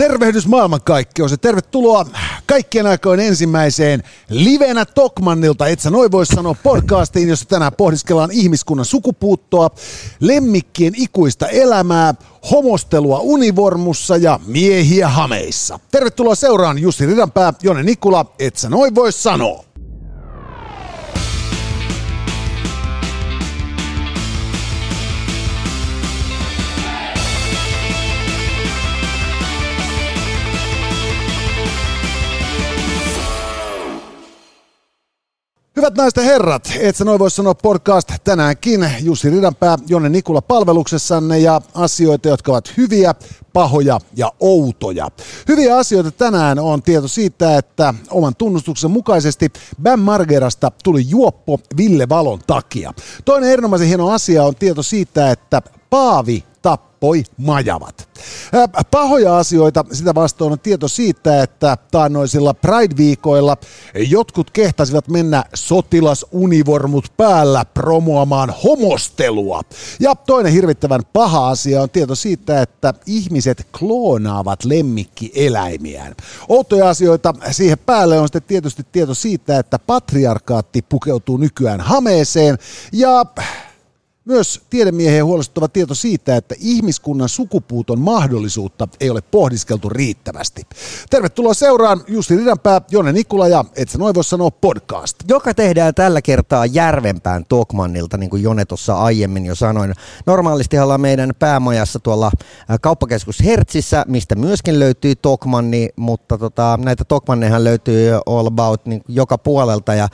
Tervehdys maailmankaikkeus ja tervetuloa kaikkien aikojen ensimmäiseen livenä Tokmannilta, et sä noin voi sanoa podcastiin, jossa tänään pohdiskellaan ihmiskunnan sukupuuttoa, lemmikkien ikuista elämää, homostelua univormussa ja miehiä hameissa. Tervetuloa seuraan Jussi Ridanpää, Jone Nikula, et sä noin voi sanoa. Hyvät naiset ja herrat, et sä noin voi sanoa podcast tänäänkin Jussi Ridanpää, Jonne Nikula palveluksessanne ja asioita, jotka ovat hyviä, pahoja ja outoja. Hyviä asioita tänään on tieto siitä, että oman tunnustuksen mukaisesti Bam Margerasta tuli juoppo Ville Valon takia. Toinen erinomaisen hieno asia on tieto siitä, että Paavi tappoi majavat. Pahoja asioita sitä vastoin on tieto siitä, että taannoisilla Pride-viikoilla jotkut kehtasivat mennä sotilasunivormut päällä promoamaan homostelua. Ja toinen hirvittävän paha asia on tieto siitä, että ihmiset kloonaavat lemmikkieläimiään. Outoja asioita siihen päälle on sitten tietysti tieto siitä, että patriarkaatti pukeutuu nykyään hameeseen ja myös tiedemiehen huolestuttava tieto siitä, että ihmiskunnan sukupuuton mahdollisuutta ei ole pohdiskeltu riittävästi. Tervetuloa seuraan Jussi Ridanpää, Jonne Nikula ja Et sä noin voi sanoa podcast. Joka tehdään tällä kertaa Järvenpään Tokmannilta, niin kuin Jone tuossa aiemmin jo sanoin. Normaalisti ollaan meidän päämajassa tuolla kauppakeskus Hertsissä, mistä myöskin löytyy Tokmanni, mutta tota, näitä Tokmannehan löytyy all about niin joka puolelta. Ja, äh,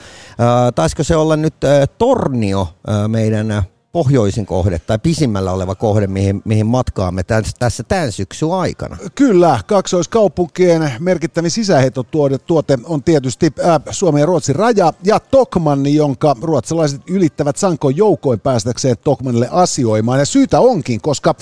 taisiko se olla nyt äh, Tornio äh, meidän pohjoisin kohde tai pisimmällä oleva kohde, mihin, mihin matkaamme tässä, tässä tämän syksyn aikana. Kyllä, kaksoiskaupunkien merkittävin sisäheitotuote on tietysti äh, Suomen ja Ruotsin raja ja Tokmanni, jonka ruotsalaiset ylittävät sankoin joukoin päästäkseen Tokmanille asioimaan. Ja syytä onkin, koska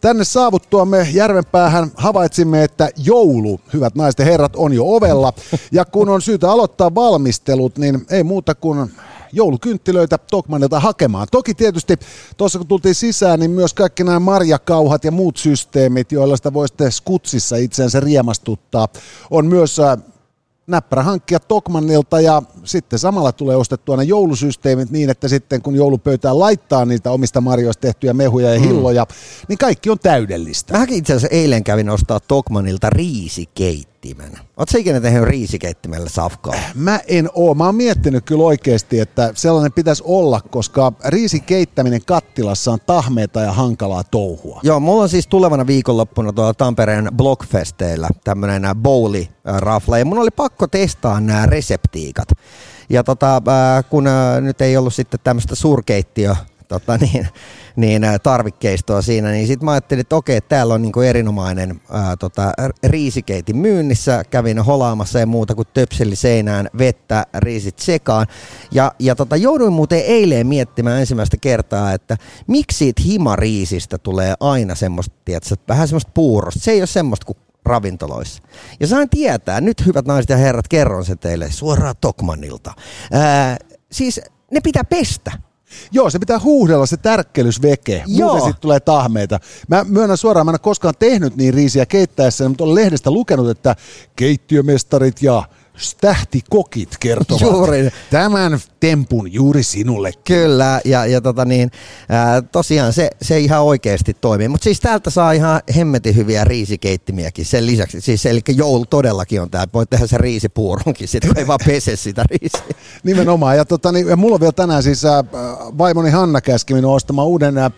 Tänne saavuttuamme Järvenpäähän havaitsimme, että joulu, hyvät naiset ja herrat, on jo ovella. Ja kun on syytä aloittaa valmistelut, niin ei muuta kuin joulukynttilöitä Tokmanilta hakemaan. Toki tietysti tuossa kun tultiin sisään, niin myös kaikki nämä marjakauhat ja muut systeemit, joilla sitä voi sitten skutsissa itseensä riemastuttaa, on myös äh, näppärä hankkia Tokmannilta ja sitten samalla tulee ostettua ne joulusysteemit niin, että sitten kun joulupöytään laittaa niitä omista marjoista tehtyjä mehuja ja mm. hilloja, mm. niin kaikki on täydellistä. Mäkin itse asiassa eilen kävin ostaa Tokmanilta riisikeittimen. Oletko ikinä tehnyt riisikeittimellä safkaa? Mä en oo. Mä oon miettinyt kyllä oikeasti, että sellainen pitäisi olla, koska riisikeittäminen kattilassa on tahmeita ja hankalaa touhua. Joo, mulla on siis tulevana viikonloppuna tuolla Tampereen Blockfesteillä tämmönen bowli rafla ja mun oli pakko testaa nämä reseptiikat. Ja tota, kun nyt ei ollut sitten tämmöistä suurkeittiö tota niin, niin tarvikkeistoa siinä, niin sitten mä ajattelin, että okei, täällä on niinku erinomainen ää, tota, riisikeiti myynnissä, kävin holaamassa ja muuta kuin töpseli seinään vettä, riisit sekaan. Ja, ja tota, jouduin muuten eilen miettimään ensimmäistä kertaa, että miksi siitä himariisistä tulee aina semmoista, tiedätkö, vähän semmoista puurosta. Se ei ole semmoista kuin ravintoloissa. Ja sain tietää, nyt hyvät naiset ja herrat, kerron se teille suoraan Tokmanilta. Ää, siis ne pitää pestä. Joo, se pitää huuhdella se tärkkelysveke, Joo. muuten sitten tulee tahmeita. Mä myönnän suoraan, mä en ole koskaan tehnyt niin riisiä keittäessä, mutta olen lehdestä lukenut, että keittiömestarit ja tähtikokit kertovat juuri. tämän tempun juuri sinulle. Kyllä, ja, ja tota niin, ää, tosiaan se, se ihan oikeasti toimii. Mutta siis täältä saa ihan hemmetin hyviä riisikeittimiäkin sen lisäksi. Siis, eli joulu todellakin on tämä. Voit tehdä sen riisipuuronkin, sit, kun ei vaan pese sitä riisiä. Nimenomaan. Ja, tota, niin, ja mulla on vielä tänään siis ää, vaimoni Hanna käski minua ostamaan uuden ää,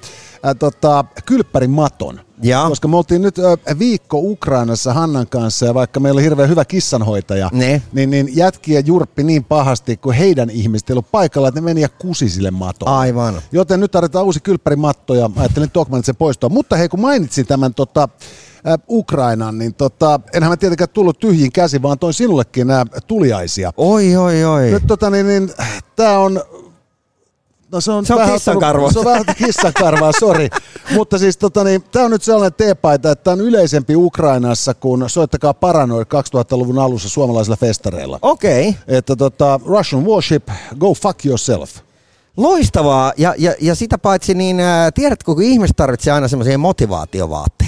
ää, tota, kylppärin maton. Ja. Koska me oltiin nyt viikko Ukrainassa Hannan kanssa ja vaikka meillä oli hirveän hyvä kissanhoitaja, ne. niin, niin jätki ja jurppi niin pahasti, kun heidän ihmiset ei ollut paikalla, että ne meni ja kusi sille matolle. Aivan. Joten nyt tarvitaan uusi kylppärimatto ja ajattelin Tokmanit se poistua. Mutta hei, kun mainitsin tämän tota, Ukrainan, niin tota, enhän mä tietenkään tullut tyhjin käsi, vaan toin sinullekin nämä tuliaisia. Oi, oi, oi. Nyt tota, niin, niin, tää on No se on, se on vähän kissankarva. Se on vähän kissankarvaa, sori. Mutta siis tota, niin, tämä on nyt sellainen teepaita, että tämä on yleisempi Ukrainassa kuin Soittakaa Paranoid 2000-luvun alussa suomalaisilla festareilla. Okei. Okay. Että tota, Russian Warship, go fuck yourself. Loistavaa, ja, ja, ja sitä paitsi niin, äh, tiedätkö, kun ihmiset tarvitsee aina semmoisia motivaatiovaatteita.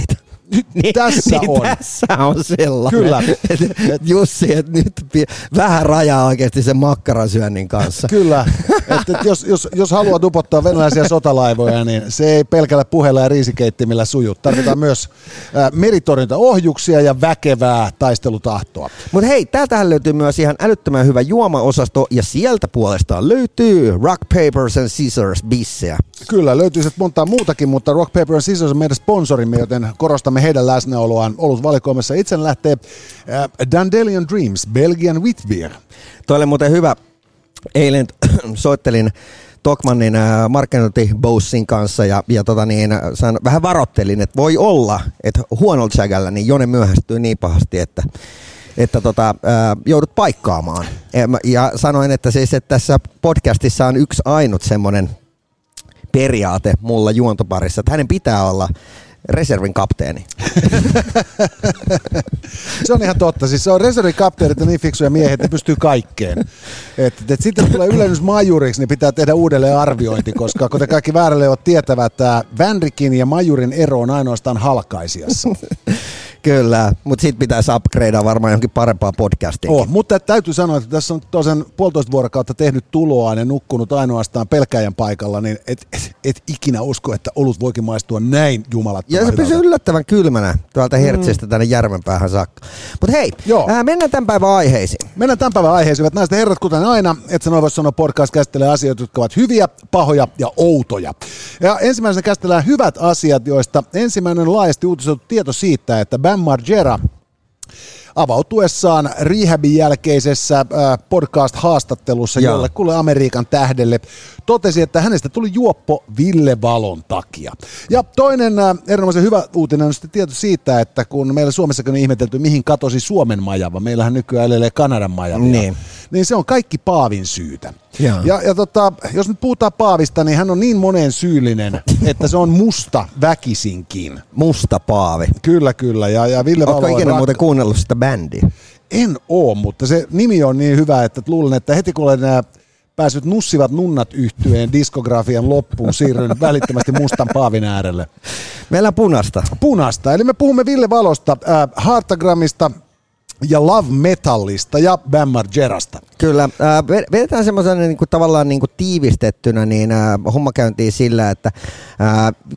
niin, tässä niin on. Tässä on sellainen. Kyllä. Et, et Jussi, että nyt pi- vähän rajaa oikeasti sen makkarasyönnin kanssa. Kyllä, että et jos, jos, jos haluaa tupottaa venäläisiä sotalaivoja, niin se ei pelkällä puheella ja riisikeittimillä suju. Tarvitaan myös ää, meritorjuntaohjuksia ja väkevää taistelutahtoa. Mutta hei, täältähän löytyy myös ihan älyttömän hyvä juomaosasto ja sieltä puolestaan löytyy Rock, Papers and Scissors bissejä. Kyllä, löytyy sitten montaa muutakin, mutta Rock Paper Scissors on meidän sponsorimme, joten korostamme heidän läsnäoloaan. Ollut valikoimassa itse lähtee äh, Dandelion Dreams, Belgian Witbier. Toi oli muuten hyvä. Eilen soittelin Tokmannin äh, markkinointibossin kanssa ja, ja tota niin, äh, saan, vähän varottelin, että voi olla, että huonolla sägällä niin Jone myöhästyy niin pahasti, että että tota, äh, joudut paikkaamaan. Ja sanoin, että siis että tässä podcastissa on yksi ainut semmoinen periaate mulla juontoparissa, että hänen pitää olla reservin kapteeni. Se on ihan totta. Siis se on reservikapteenit ja niin fiksuja miehiä, että ne pystyy kaikkeen. Et, et sitten kun tulee ylennys majuriksi, niin pitää tehdä uudelleen arviointi, koska kuten kaikki väärälle ovat tietävät, että Vänrikin ja majurin ero on ainoastaan halkaisijassa. Kyllä, mutta sit pitäisi upgradea varmaan johonkin parempaa podcastiin. Oh, mutta täytyy sanoa, että tässä on toisen puolitoista vuorokautta tehnyt tuloaan ja nukkunut ainoastaan pelkäjän paikalla, niin et, et, et ikinä usko, että olut voikin maistua näin jumalattoman Ja se pysyy yllättävän kylmänä tuolta Hertsistä tänne Järvenpäähän saakka. Mutta hei, Joo. äh, mennään tämän päivän aiheisiin. Mennään tämän päivän aiheeseen, hyvät naiset herrat, kuten aina, että sanoa voisi sanoa podcast käsittelee asioita, jotka ovat hyviä, pahoja ja outoja. Ja ensimmäisenä käsitellään hyvät asiat, joista ensimmäinen laajasti uutisoitu tieto siitä, että Bam Margera avautuessaan rehabin jälkeisessä äh, podcast-haastattelussa Joo. jollekulle Amerikan tähdelle totesi, että hänestä tuli juoppo Ville Valon takia. Ja toinen äh, erinomaisen hyvä uutinen on sitten tieto siitä, että kun meillä Suomessakin on ihmetelty, mihin katosi Suomen majava, meillähän nykyään elelee Kanadan majavia, Niin. niin se on kaikki Paavin syytä. Joo. Ja, ja tota, jos nyt puhutaan Paavista, niin hän on niin moneen syyllinen, että se on musta väkisinkin. Musta Paavi. Kyllä, kyllä. Ja, ja Ville on ikinä rak- muuten kuunnellut sitä bändiä? en oo, mutta se nimi on niin hyvä, että luulen, että heti kun olen päässyt nussivat nunnat yhtyeen diskografian loppuun, siirryn välittömästi mustan paavin äärelle. Meillä on punasta. Punasta, eli me puhumme Ville Valosta, äh, Hartagramista ja Love Metallista ja Bam Margerasta. Kyllä, äh, ve- vedetään semmoisen niin kuin, tavallaan niin kuin tiivistettynä niin äh, homma käyntiin sillä, että äh,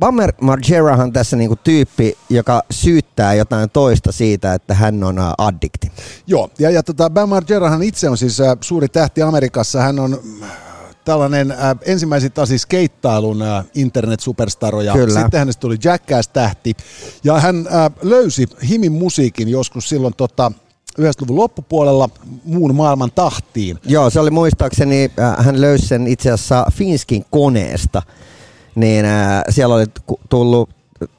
Bammer Margerahan tässä niin kuin, tyyppi, joka syyttää jotain toista siitä, että hän on addikti. Joo, ja, ja tota, Bam Margerahan itse on siis äh, suuri tähti Amerikassa. Hän on tällainen äh, ensimmäisen taas siis skeittailun äh, internet-superstaro ja Kyllä. sitten hänestä tuli Jackass-tähti. Ja hän äh, löysi himin musiikin joskus silloin tota, 90-luvun loppupuolella muun maailman tahtiin. Joo, se oli muistaakseni, äh, hän löysi sen itse asiassa Finskin koneesta, niin äh, siellä oli tullut,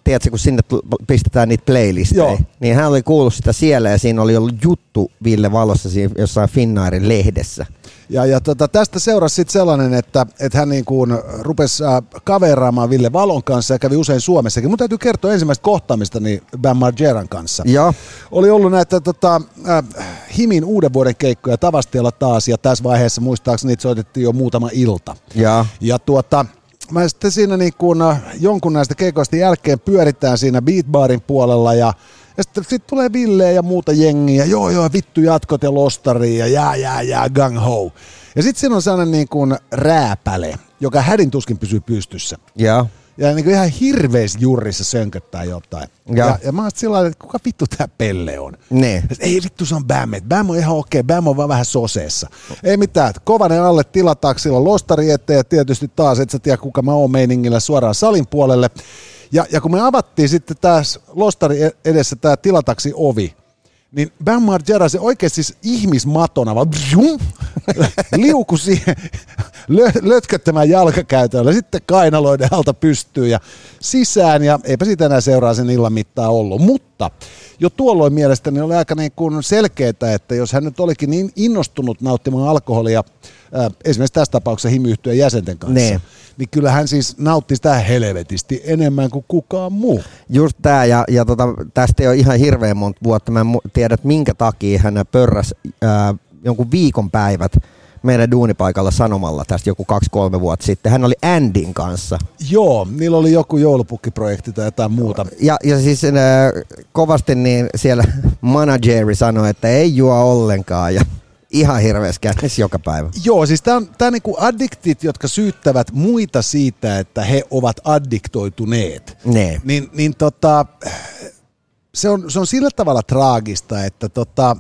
tiedätkö, kun sinne pistetään niitä playlisteja, Joo. niin hän oli kuullut sitä siellä ja siinä oli ollut juttu Ville Valossa siinä jossain Finnairin lehdessä. Ja, ja tota, tästä seurasi sitten sellainen, että, että hän niin kuin rupesi äh, kaveraamaan Ville Valon kanssa ja kävi usein Suomessakin. Mun täytyy kertoa ensimmäistä kohtaamista niin Bam Margeran kanssa. Joo, Oli ollut näitä tota, äh, Himin uuden vuoden keikkoja Tavastialla taas ja tässä vaiheessa muistaakseni niitä soitettiin jo muutama ilta. joo. Ja tuota, mä sitten siinä niin kuin äh, jonkun näistä keikoista jälkeen pyöritään siinä beatbarin puolella ja ja sitten sit tulee Ville ja muuta jengiä, joo joo, vittu jatkot ja lostari ja jää jää jää gang ho. Ja sitten siinä on sellainen niin kuin rääpäle, joka hädin tuskin pysyy pystyssä. Joo. Ja niin kuin ihan hirveässä jurrissa sönköttää jotain. Joo. Ja, ja mä oon sillä että kuka vittu tää Pelle on? Niin. Ja sit, Ei vittu se on Bam, Bam on ihan okei, Bam on vaan vähän soseessa. Ei mitään, kovanen alle tilataksilla lostari eteen ja tietysti taas, et sä tiedä kuka mä oon meiningillä suoraan salin puolelle. Ja, ja kun me avattiin sitten tässä lostari e- edessä tämä tilataksi ovi, niin Bam Margera se oikeasti siis ihmismatona vaan bjum, liuku siihen lö, lötköttämään jalkakäytöllä, sitten kainaloiden alta pystyy ja sisään ja eipä siitä enää seuraa sen illan mittaa ollut. Mutta jo tuolloin mielestäni oli aika niin kuin selkeää, että jos hän nyt olikin niin innostunut nauttimaan alkoholia, ää, esimerkiksi tässä tapauksessa himyyhtyön jäsenten kanssa, Niin. Niin kyllä hän siis nautti sitä helvetisti enemmän kuin kukaan muu. Just tää, ja, ja tota, tästä ei ole ihan hirveän monta vuotta. Mä en tiedä, että minkä takia hän pörräs ää, jonkun viikonpäivät meidän duunipaikalla sanomalla tästä joku kaksi-kolme vuotta sitten. Hän oli Andin kanssa. Joo, niillä oli joku joulupukkiprojekti tai jotain muuta. Ja, ja siis äh, kovasti niin siellä manageri sanoi, että ei juo ollenkaan ja ihan hirveästi käynnissä joka päivä. Joo, siis tämä on tää niinku addiktit, jotka syyttävät muita siitä, että he ovat addiktoituneet. Ne. Niin, niin tota, se, on, se on sillä tavalla traagista, että tota,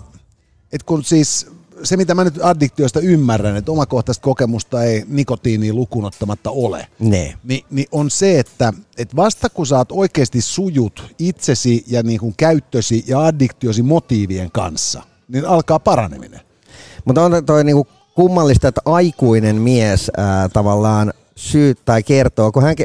et kun siis se, mitä mä nyt addiktioista ymmärrän, että omakohtaista kokemusta ei nikotiiniin lukunottamatta ole, Ne. niin, niin on se, että, että vasta kun sä oot oikeasti sujut itsesi ja niin kuin käyttösi ja addiktiosi motiivien kanssa, niin alkaa paraneminen. Mutta on toi niinku kummallista, että aikuinen mies ää, tavallaan syyttää tai kertoo, kun hän,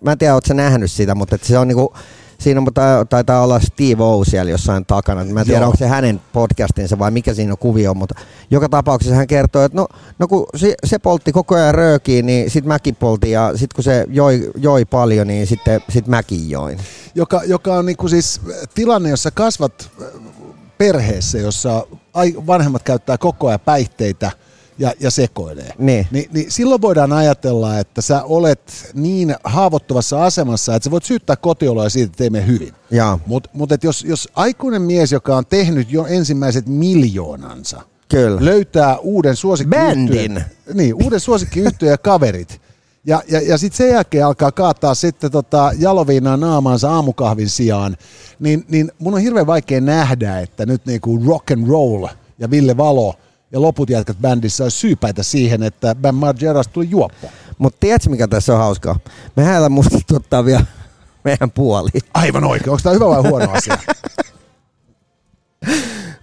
mä en tiedä, ootko sä nähnyt sitä, mutta se on niinku, siinä on, ta- taitaa olla Steve O siellä jossain takana. Mä en tiedä, Joo. onko se hänen podcastinsa vai mikä siinä on kuvio, mutta joka tapauksessa hän kertoo, että no, no kun se, se poltti koko ajan röökiä, niin sit mäkin poltin ja sit kun se joi, joi paljon, niin sitten sit mäkin join. Joka, joka on niin kuin siis tilanne, jossa kasvat perheessä, jossa vanhemmat käyttää koko ajan päihteitä ja, ja sekoilee. Niin. Ni, niin silloin voidaan ajatella, että sä olet niin haavoittuvassa asemassa, että sä voit syyttää kotioloja siitä, että mene hyvin. Mutta mut et jos, jos aikuinen mies, joka on tehnyt jo ensimmäiset miljoonansa, kyllä. löytää uuden suosikkiyhtyön, Bändin. niin, uuden ja kaverit, ja, ja, ja sitten sen jälkeen alkaa kaataa sitten tota jaloviinaa naamaansa aamukahvin sijaan, niin, niin mun on hirveän vaikea nähdä, että nyt niinku rock and roll ja Ville Valo ja loput jätkät bändissä olisi syypäitä siihen, että Bam Margeras tuli juoppo. Mutta tiedätkö mikä tässä on hauskaa? Mehän musta ottaa vielä meidän puoli. Aivan oikein. Onko tämä hyvä vai huono asia?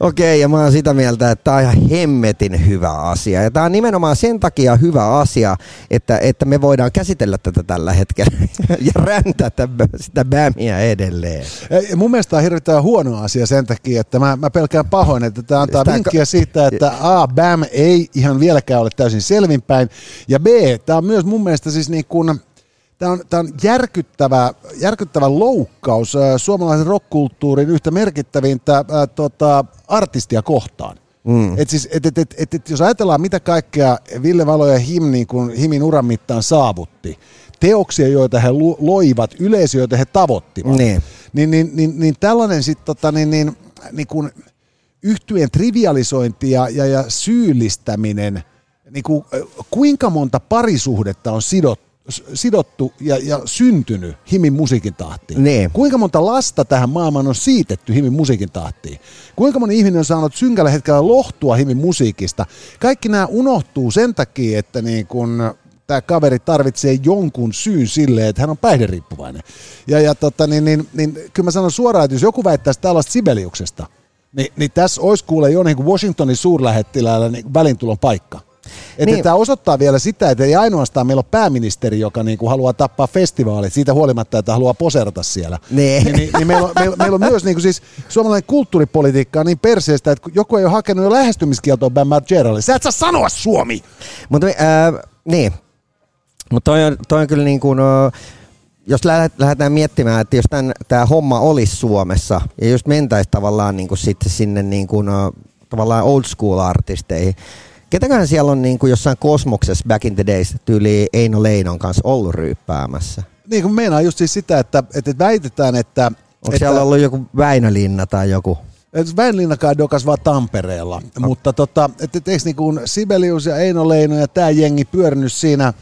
Okei, ja mä oon sitä mieltä, että tämä on ihan hemmetin hyvä asia. Ja tämä on nimenomaan sen takia hyvä asia, että, että me voidaan käsitellä tätä tällä hetkellä ja räntätä sitä bämiä edelleen. Ei, Mun mielestä tämä on hirvittävän huono asia sen takia, että mä, mä pelkään pahoin, että tämä antaa Sitä- vinkkiä siitä, että A, BAM ei ihan vieläkään ole täysin selvinpäin, ja B, tämä on myös mun mielestä siis niin kuin, Tämä on, tämä on järkyttävä, järkyttävä loukkaus äh, suomalaisen rockkulttuurin yhtä merkittävintä äh, tota, artistia kohtaan. Mm. Et siis, et, et, et, et, et, jos ajatellaan, mitä kaikkea Ville Valo ja Him niin kuin Himin uran mittaan saavutti, teoksia, joita he loivat, yleisö, joita he tavoittivat, Niin. niin, niin, niin, niin tällainen sitten tota, niin, niin, niin kuin yhtyeen trivialisointi ja, ja, ja syyllistäminen, niin kuin, ö, kuinka monta parisuhdetta on sidottu, sidottu ja, ja syntynyt Himin musiikin tahtiin. Niin. Kuinka monta lasta tähän maailmaan on siitetty Himin musiikin tahtiin? Kuinka moni ihminen on saanut synkällä hetkellä lohtua Himin musiikista? Kaikki nämä unohtuu sen takia, että niin kun tämä kaveri tarvitsee jonkun syyn sille, että hän on päihderiippuvainen. Ja, ja tota, niin, niin, niin, kyllä mä sanon suoraan, että jos joku väittäisi tällaista Sibeliuksesta, niin, niin tässä olisi kuule jo niin kuin Washingtonin suurlähettiläällä niin välintulon paikka. Että Niin. tämä osoittaa vielä sitä, että ei ainoastaan meillä ole pääministeri, joka niin kuin haluaa tappaa festivaalit siitä huolimatta, että haluaa poserata siellä. Niin. Niin, niin, niin meillä, on, meillä, meillä on myös niin kuin siis suomalainen kulttuuripolitiikka on niin perseestä, että joku ei ole hakenut jo lähestymiskieltoa Bam Margeralle. Sä et saa sanoa Suomi! Mutta äh, niin, mutta toi on, toi on kyllä niin kuin, äh, jos lähdet- lähdetään miettimään, että jos tämä homma olisi Suomessa ja just mentäisiin tavallaan niin kuin sitten sinne niin kuin, äh, tavallaan old school artisteihin, ketäköhän siellä on niin kuin jossain kosmoksessa back in the days tyyli Eino Leinon kanssa ollut ryyppäämässä? Niin kuin meinaa just siis sitä, että, että väitetään, että... Onko että, siellä ollut joku Väinölinna tai joku? että Väinlinnankaan dokas vaan Tampereella, okay. mutta tota, että et, eikö niin kuin Sibelius ja Eino Leino ja tämä jengi pyörinyt siinä,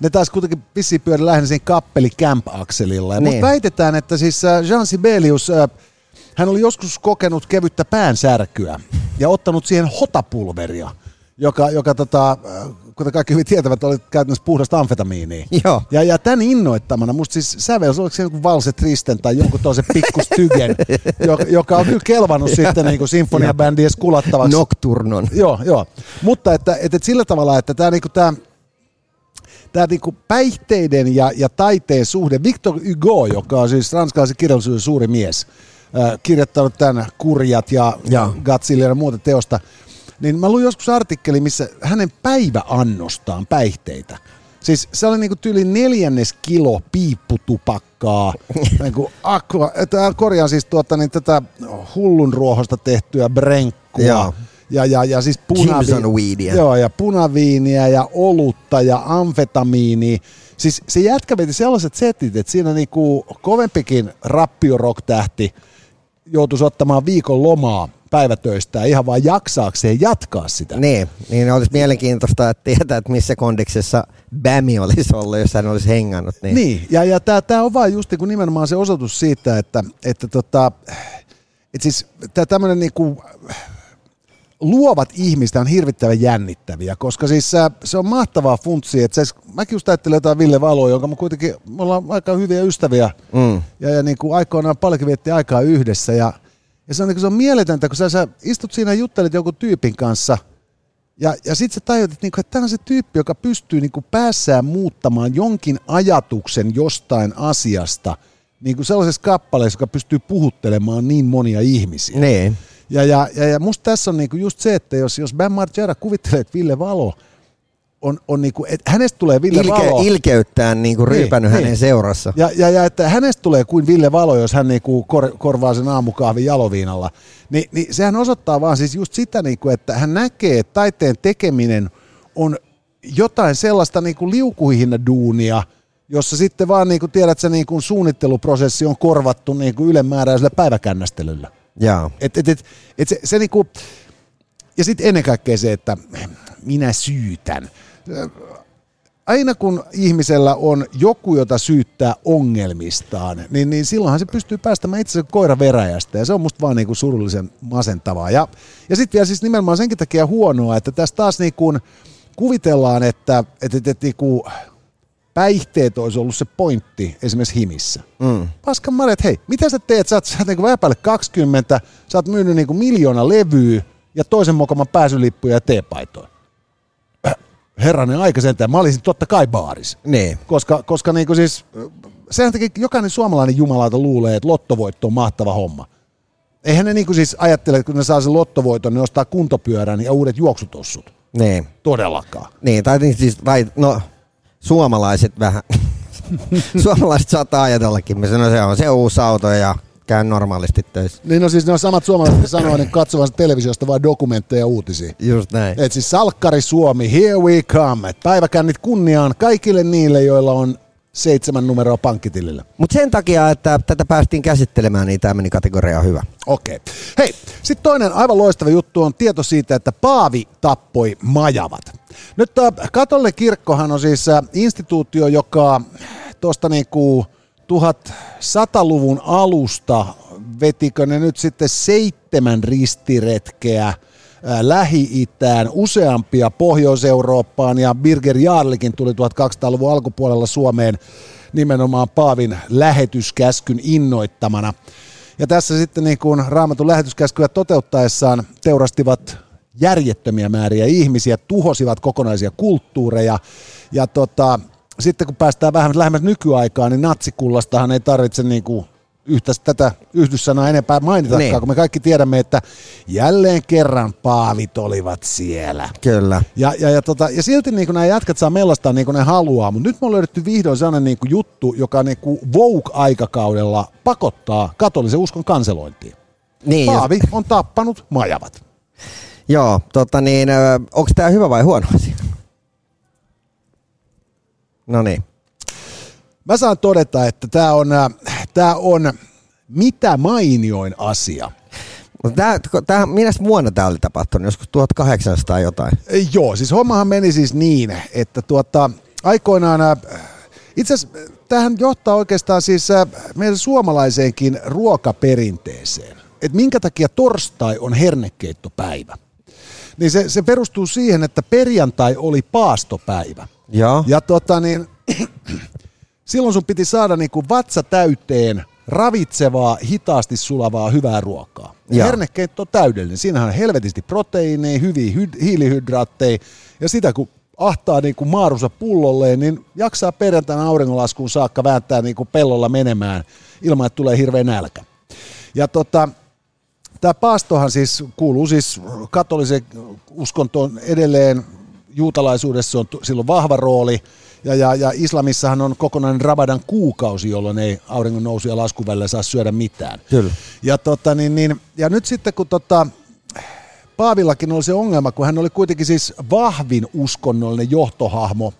ne taas kuitenkin vissiin pyöri lähinnä siinä kappeli Camp-akselilla. Ja Niin. Mutta väitetään, että siis äh, Jean Sibelius, äh, hän oli joskus kokenut kevyttä päänsärkyä ja ottanut siihen hotapulveria, joka, joka tota, äh, kuten kaikki hyvin tietävät, oli käytännössä puhdasta amfetamiinia. Joo. Ja, ja tämän innoittamana, musta siis sävels, oliko se joku Valse Tristen tai jonkun toisen pikkustygen, joka, joka on kyllä kelvannut sitten niin kuin sinfoniabändien skulattavaksi. Nocturnon. Joo, joo. Mutta että, että, että sillä tavalla, että tämä niinku tämä tämä niinku päihteiden ja, ja taiteen suhde, Victor Hugo, joka on siis ranskalaisen kirjallisuuden suuri mies, äh, kirjoittanut tämän Kurjat ja, ja Godzilla ja muuta teosta, niin mä luin joskus artikkeli, missä hänen päiväannostaan päihteitä. Siis se oli niinku tyyli neljännes kilo piipputupakkaa, niinku aqua, että korjaan siis tuota, niin tätä hullun ruohosta tehtyä brenkkua, Joo. Ja, ja, ja siis punavi- Jimson weedia. Joo, ja punaviiniä ja olutta ja amfetamiini. Siis se jätkä veti sellaiset setit, että siinä niinku kovempikin rappiorock-tähti joutuisi ottamaan viikon lomaa päivätöistä ihan vaan jaksaakseen jatkaa sitä. Niin, niin olisi mielenkiintoista että tietää, että missä kondiksessa Bämi olisi ollut, jos hän olisi hengannut. Niin, Niin, ja, ja tämä on vaan just niinku nimenomaan se osoitus siitä, että, että tota, et siis tämä tämmöinen niinku, luovat ihmistä on hirvittävän jännittäviä, koska siis äh, se on mahtavaa funtsia, että se, mäkin just ajattelen jotain Ville Valoa, jonka mä kuitenkin, me ollaan aika hyviä ystäviä Mm. ja, ja niin kuin aikoinaan paljonkin vietti aikaa yhdessä ja, ja se on, niin se on mieletöntä, kun sä, sä istut siinä ja juttelet jonkun tyypin kanssa ja, ja sitten sä tajut, että, niinku, että tämä on se tyyppi, joka pystyy niinku päässään muuttamaan jonkin ajatuksen jostain asiasta niinku sellaisessa kappaleessa, joka pystyy puhuttelemaan niin monia ihmisiä. Niin. Ja, ja, ja, ja musta tässä on niinku just se, että jos, jos Bam Margera kuvittelee, että Ville Valo on, on niinku, että hänestä tulee Ville Ilke, Valo. ilkeyttään niin kuin Niin, ryypännyt niin. hänen seurassa. Ja, ja, ja että hänestä tulee kuin Ville Valo, jos hän niinku kor, korvaa sen aamukahvin jaloviinalla. Ni, niin sehän osoittaa vaan siis just sitä, niinku, että hän näkee, että taiteen tekeminen on jotain sellaista niinku liukuhinnä duunia, jossa sitten vaan niinku, tiedät, se niinku suunnitteluprosessi on korvattu niinku ylenmääräisellä päiväkännästelyllä. Jaa. Et, et, et, et se, se niinku, ja sitten ennen kaikkea se, että minä syytän. Aina kun ihmisellä on joku, jota syyttää ongelmistaan, niin, niin silloinhan se pystyy päästämään itse koira veräjästä. Ja se on musta vaan niinku surullisen masentavaa. Ja, ja sitten vielä siis nimenomaan senkin takia huonoa, että tässä taas niinku kuvitellaan, että, että, että, että niinku päihteet olisi ollut se pointti esimerkiksi himissä. Mm. Paskan marjat, että hei, mitä sä teet? Sä oot, sä oot niinku vähän päälle 20, sä oot myynyt niinku miljoona levyä ja toisen mokoman pääsylippuja ja teepaitoja. Herranen aika sentään, mä olisin totta kai baaris. Niin. Koska, koska niinku siis, sehän takia jokainen suomalainen jumalauta luulee, että lottovoitto on mahtava homma. Eihän ne niinku siis ajattele, että kun ne saa sen lottovoiton, ne ostaa kuntopyörän ja uudet juoksutossut. Niin. Todellakaan. Niin, tai niin siis, tai no, suomalaiset vähän, suomalaiset saattaa ajatellakin, me sanoin, se on se uusi auto ja käyn normaalisti töissä. Niin no siis ne on samat suomalaiset, jotka sanoo niin katsovansa televisiosta vain dokumentteja ja uutisia. Just näin. Et siis Salkkari Suomi, here we come. Et päiväkännit kunniaan kaikille niille, joilla on seitsemän numeroa pankkitilillä. Mutta sen takia, että tätä päästiin käsittelemään, niin tämä meni kategoriaan hyvä. Okei. Hei, sitten toinen aivan loistava juttu on tieto siitä, että Paavi tappoi majavat. Nyt äh, katolinen kirkkohan on siis äh, instituutio, joka tuosta niinku 1100-luvun alusta vetikö ne nyt sitten seitsemän ristiretkeä äh, Lähi-Itään, useampia Pohjois-Eurooppaan ja Birger Jarlikin tuli 1200-luvun alkupuolella Suomeen nimenomaan Paavin lähetyskäskyn innoittamana. Ja tässä sitten niin kuin raamatun lähetyskäskyä toteuttaessaan teurastivat järjettömiä määriä ihmisiä, tuhosivat kokonaisia kulttuureja. Ja tota, sitten kun päästään vähän lähemmäs nykyaikaan, niin natsikullastahan ei tarvitse niin kuin yhtä tätä yhdyssanaa enempää mainitakaan, Niin. kun me kaikki tiedämme, että jälleen kerran paavit olivat siellä. Kyllä. Ja, ja, ja, tota, ja silti niin nämä jätkät saa mellastaa niin kuin ne haluaa, mutta nyt me on löydetty vihdoin sellainen niin kuin juttu, joka niin kuin Vogue-aikakaudella pakottaa katolisen uskon kanselointiin. Niin, jos- Paavi on tappanut majavat. Joo, tota niin, onko tämä hyvä vai huono asia? No niin. Mä saan todeta, että tämä on, äh, tää on mitä mainioin asia. Tää, tää, minä vuonna tämä oli tapahtunut? Joskus 1800 jotain. Ei, Joo, siis hommahan meni siis niin, että tuota, aikoinaan, äh, itse asiassa äh, tämähän johtaa oikeastaan siis meidän suomalaiseenkin ruokaperinteeseen. Että minkä takia torstai on hernekeittopäivä. Niin se, se perustuu siihen, että perjantai oli paastopäivä. Joo. Ja tota niin, silloin sun piti saada niinku vatsa täyteen ravitsevaa, hitaasti sulavaa, hyvää ruokaa. Ja hernekeitto on täydellinen. Siinähän on helvetisti proteiineja, hyviä hy- hiilihydraatteja. Ja sitä kun ahtaa niinku maarusa pullolleen, niin jaksaa perjantaina auringonlaskuun saakka vääntää niinku pellolla menemään ilman, että tulee hirveä nälkä. Ja tota, Tämä paastohan siis kuuluu siis katolisen uskontoon edelleen, juutalaisuudessa on tu- silloin vahva rooli, ja, ja, ja islamissahan on kokonainen Ramadan kuukausi, jolloin ei auringon nousu ja laskun välillä saa syödä mitään. Kyllä. Ja, tota, niin, niin, ja nyt sitten kun tota, Paavillakin oli se ongelma, kun hän oli kuitenkin siis vahvin uskonnollinen johtohahmo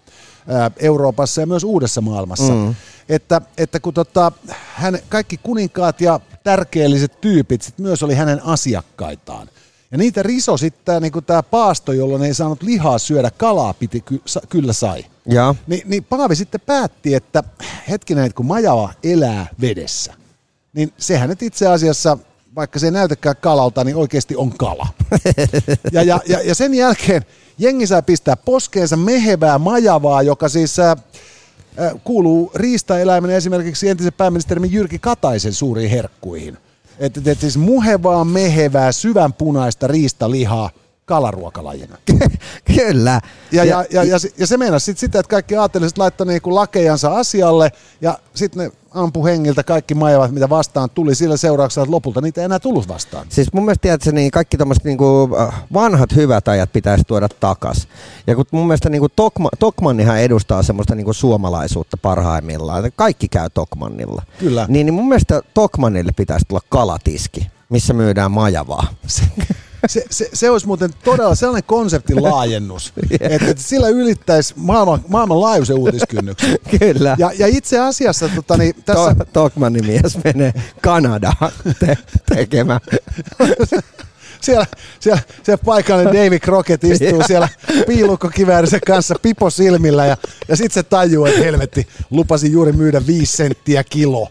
ää, Euroopassa ja myös uudessa maailmassa. Mm. Että, että kun tota, hän, kaikki kuninkaat ja tärkeelliset tyypit sit myös oli hänen asiakkaitaan. Ja niitä riso sitten tämä paasto, jolloin ei saanut lihaa syödä, kalaa piti ky- sa- kyllä sai. Ja. Ni, niin Paavi sitten päätti, että hetkinen, että kun majava elää vedessä, niin sehän nyt itse asiassa, vaikka se ei näytäkään kalalta, niin oikeasti on kala. ja, ja, ja, ja sen jälkeen jengi saa pistää poskeensa mehevää majavaa, joka siis äh, äh, kuuluu riistaeläimen esimerkiksi entisen pääministerimme Jyrki Kataisen suuriin herkkuihin. Että et, siis muhevaa, mehevää, syvänpunaista riistalihaa kalaruokalajina. Kyllä. Ja, ja, ja, ja, se- ja se meinasi sitten sitä, että kaikki aateliset laittoi niinku lakejansa asialle ja sitten ne ampu hengiltä kaikki majavat, mitä vastaan tuli sillä seurauksella, että lopulta niitä ei enää tullut vastaan. Siis mun mielestä tiedätkö, niin kaikki tommoset äh, vanhat hyvät ajat pitäisi tuoda takas. Ja kun mun mielestä niinku Tokma, Tokmannihan edustaa semmoista niinku suomalaisuutta parhaimmillaan. Kaikki käy Tokmannilla. Kyllä. Niin, niin mun mielestä Tokmannille pitäisi tulla kalatiski, missä myydään majavaa. Se, se, se, olisi muuten todella sellainen konseptin laajennus, että, että sillä ylittäisi maailman, maailmanlaajuisen uutiskynnyksen. Kyllä. Ja, ja itse asiassa tota, niin, tässä, To, Tokmannin mies menee Kanadaan te, tekemään. siellä, siellä, siellä paikallinen David Crockett istuu siellä piilukkokiväärinsä kanssa pipo silmillä ja, ja sitten se tajuu, että helvetti, lupasin juuri myydä viisi senttiä kilo.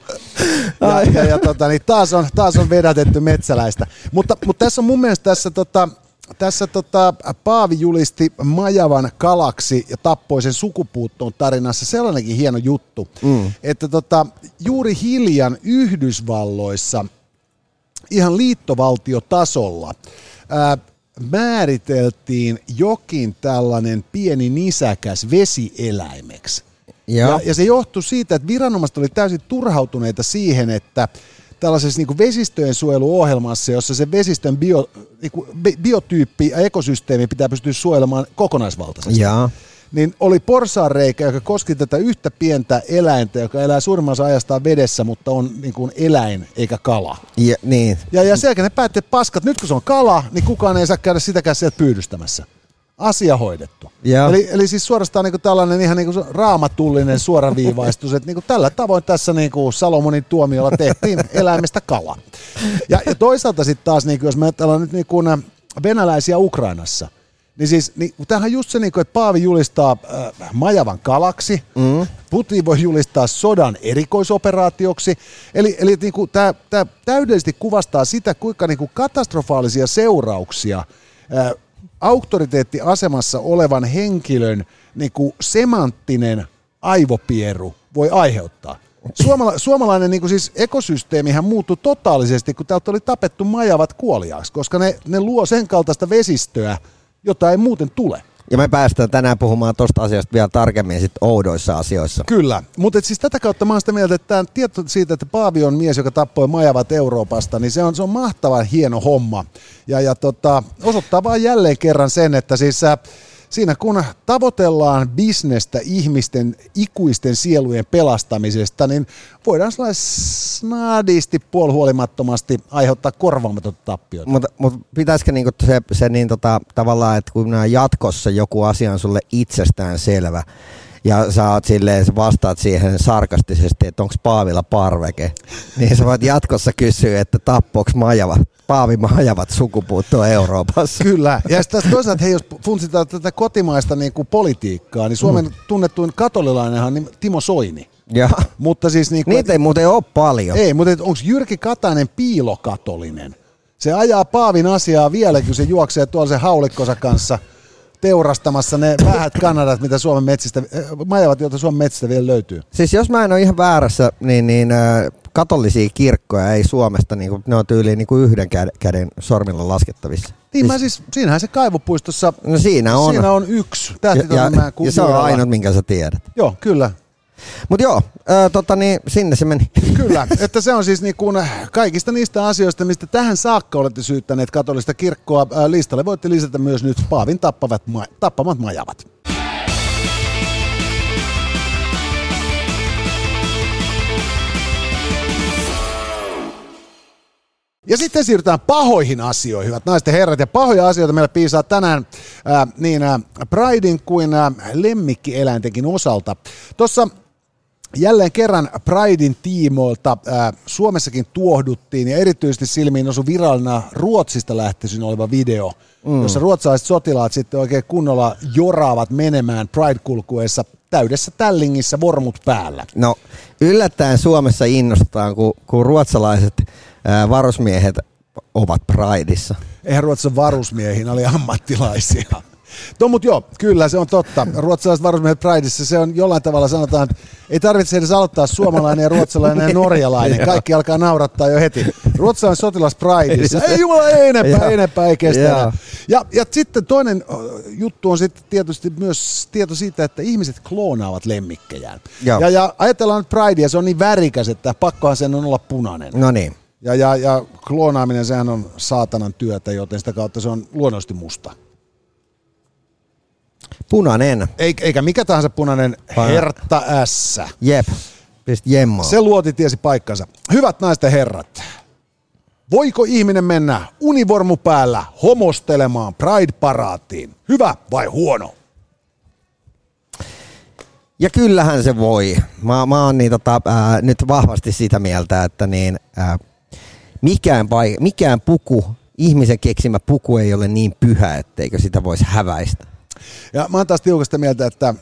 Ja, ja, ja tota, niin taas, on, taas on vedätetty metsäläistä. Mutta, mutta tässä on mun mielestä tässä tota, tässä tota, Paavi julisti Majavan kalaksi ja tappoi sen sukupuuttoon tarinassa sellainenkin hieno juttu, mm. että tota, juuri hiljan Yhdysvalloissa ihan liittovaltiotasolla ää, määriteltiin jokin tällainen pieni nisäkäs vesieläimeksi. Joo. Ja, ja se johtui siitä, että viranomaiset oli täysin turhautuneita siihen, että tällaisessa niin vesistöjen suojeluohjelmassa, jossa se vesistön bio, niin kuin bi- biotyyppi ja ekosysteemi pitää pystyä suojelemaan kokonaisvaltaisesti Jaa. niin oli porsaanreikä, joka koski tätä yhtä pientä eläintä, joka elää suurimmassa ajastaan vedessä, mutta on niin kuin eläin eikä kala. Ja, niin. Ja, ja sen jälkeen ne päätti, että paskat, nyt kun se on kala, niin kukaan ei saa käydä sitäkään sieltä pyydystämässä. Asia hoidettu. Joo. Eli, eli siis suorastaan niin kuin tällainen ihan niin kuin raamatullinen suoraviivaistus, että niin kuin tällä tavoin tässä niin kuin Salomonin tuomiolla tehtiin eläimestä kala. Ja, ja toisaalta sitten taas, niin kuin, jos me ajatellaan nyt niin kuin venäläisiä Ukrainassa, niin siis niin, tämähän on just se, niin kuin, että Paavi julistaa äh, majavan kalaksi, mm. Putin voi julistaa sodan erikoisoperaatioksi. Eli, eli niin kuin, tämä, tämä täydellisesti kuvastaa sitä, kuinka niin kuin katastrofaalisia seurauksia äh, auktoriteettiasemassa olevan henkilön niin kuin semanttinen aivopieru voi aiheuttaa. Suomala, suomalainen niin kuin siis ekosysteemihän muuttui totaalisesti, kun täältä oli tapettu majavat kuoliaaksi, koska ne, ne luo sen kaltaista vesistöä, jota ei muuten tule. Ja me päästään tänään puhumaan tuosta asiasta vielä tarkemmin sit oudoissa asioissa. Kyllä, mutta siis tätä kautta mä oon sitä mieltä, että tämä tieto siitä, että Paavi on mies, joka tappoi majavat Euroopasta, niin se on, se on mahtavan hieno homma. Ja, ja tota, osoittaa vaan jälleen kerran sen, että siis äh, siinä kun tavoitellaan bisnestä ihmisten ikuisten sielujen pelastamisesta, niin voidaan snadisti puolihuolimattomasti aiheuttaa korvaamatonta tappiota. Mutta mut pitäisikö niinku se, se niin tota, tavallaan, että kun jatkossa joku asia on sulle itsestään selvä, ja sä oot silleen, sä vastaat siihen sarkastisesti, että onko Paavilla parveke, niin sä voit jatkossa kysyä, että tappoks majava, Paavi majavat sukupuuttoa Euroopassa. Kyllä. Ja sitten toisaalta, hei, jos funtsitaan tätä kotimaista niin kuin politiikkaa, niin Suomen tunnettuin katolilainenhan on nim- Timo Soini. Ja Mutta siis niin kuin, niitä ei muuten ole paljon. Ei, mutta onko Jyrki Katainen piilokatolinen? Se ajaa Paavin asiaa vielä, kun se juoksee tuolla se haulikkonsa kanssa teurastamassa ne vähät kanadat, mitä Suomen metsistä, äh, majavat, joita Suomen metsistä vielä löytyy. Siis jos mä en ole ihan väärässä, niin, niin äh, katolisia kirkkoja ei Suomesta, niin kuin, ne on tyyliin niin kuin yhden käden, käden sormilla laskettavissa. Niin mä siis, siinähän se kaivopuistossa, No siinä on. siinä on yksi ja, ja, tähtitoiminnan ja se on ainut, minkä sä tiedät. Joo, kyllä. Mutta joo, äh, tota, niin, sinne se meni. Kyllä, että se on siis niin kuin kaikista niistä asioista, mistä tähän saakka olette syyttäneet katolista kirkkoa ää, listalle. Voitte lisätä myös nyt Paavin tappavat, ma- tappamat majavat. Ja sitten siirrytään pahoihin asioihin, hyvät naiset ja herrat. Ja pahoja asioita meillä piisaa tänään ää, niin ää, Pridein kuin ää, lemmikkieläintenkin osalta. Tuossa Jälleen kerran Pridein tiimoilta ää, Suomessakin tuohduttiin ja erityisesti silmiin osui virallina Ruotsista lähtöisin oleva video, mm. jossa ruotsalaiset sotilaat sitten oikein kunnolla joraavat menemään Pride-kulkueessa täydessä tällingissä vormut päällä. No yllättäen Suomessa innostetaan, kun, kun ruotsalaiset ää, varusmiehet ovat Prideissa. Eihän Ruotsin varusmiehiä, oli ammattilaisia. No mutta joo, kyllä se on totta. Ruotsalaiset varusmiehet Prideissa, se on jollain tavalla sanotaan, että ei tarvitse edes aloittaa suomalainen ja ruotsalainen ja norjalainen. Kaikki alkaa naurattaa jo heti. Ruotsalainen sotilas Prideissa. Ei jumala, ei enempää, ei enempää, ei kestä enää. Ja, ja sitten toinen juttu on sitten tietysti myös tieto siitä, että ihmiset kloonaavat lemmikkejään. Ja, ja ajatellaan nyt Pridea, se on niin värikäs, että pakkohan sen on olla punainen. No niin. Ja, ja, ja kloonaaminen, sehän on saatanan työtä, joten sitä kautta se on luonnollisesti musta. Punainen. Eikä mikä tahansa punainen, Pana. Hertta S. Jep, pist jemmaa. Se luoti tiesi paikkansa. Hyvät naiset ja herrat, voiko ihminen mennä univormu päällä homostelemaan Pride-paraatiin? Hyvä vai huono? Ja kyllähän se voi. Mä, mä oon niin, tota, ää, nyt vahvasti sitä mieltä, että niin, ää, mikään, vai, mikään puku, ihmisen keksimä puku ei ole niin pyhä, etteikö sitä voisi häväistä. Ja mä oon taas tiukasta mieltä, että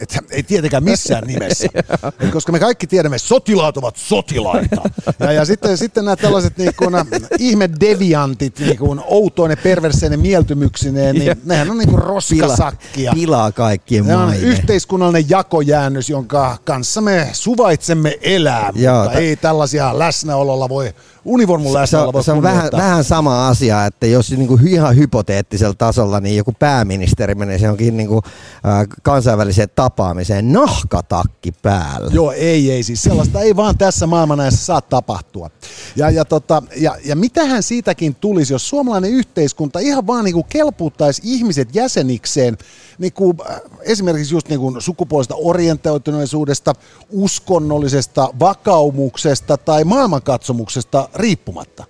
että ei tietenkään missään nimessä, Et koska me kaikki tiedämme, että sotilaat ovat sotilaita. Ja, ja sitten, sitten nämä tällaiset niin kuin, ihme deviantit, niin kuin outoinen, perverseinen mieltymyksineen, niin nehän on niin kuin roskasakkia. Pila, pilaa kaikkien maine. on yhteiskunnallinen jakojäännös, jonka kanssa me suvaitsemme elää, Joo, mutta t- ei tällaisia läsnäololla voi univormun läsnäolo se, se on vähän, vähän sama asia, että jos niin kuin ihan hypoteettisella tasolla niin joku pääministeri menee se onkin niin kuin, äh, kansainväliseen tapaamiseen nahkatakki päällä. Joo, ei, ei siis sellaista ei vaan tässä maailmanajassa saa tapahtua. Ja, ja, tota, ja, ja mitähän siitäkin tulisi, jos suomalainen yhteiskunta ihan vaan niin kuin kelpuuttaisi ihmiset jäsenikseen niin kuin, äh, esimerkiksi just niin kuin sukupuolista orientoituneisuudesta, uskonnollisesta vakaumuksesta tai maailmankatsomuksesta riippumatta.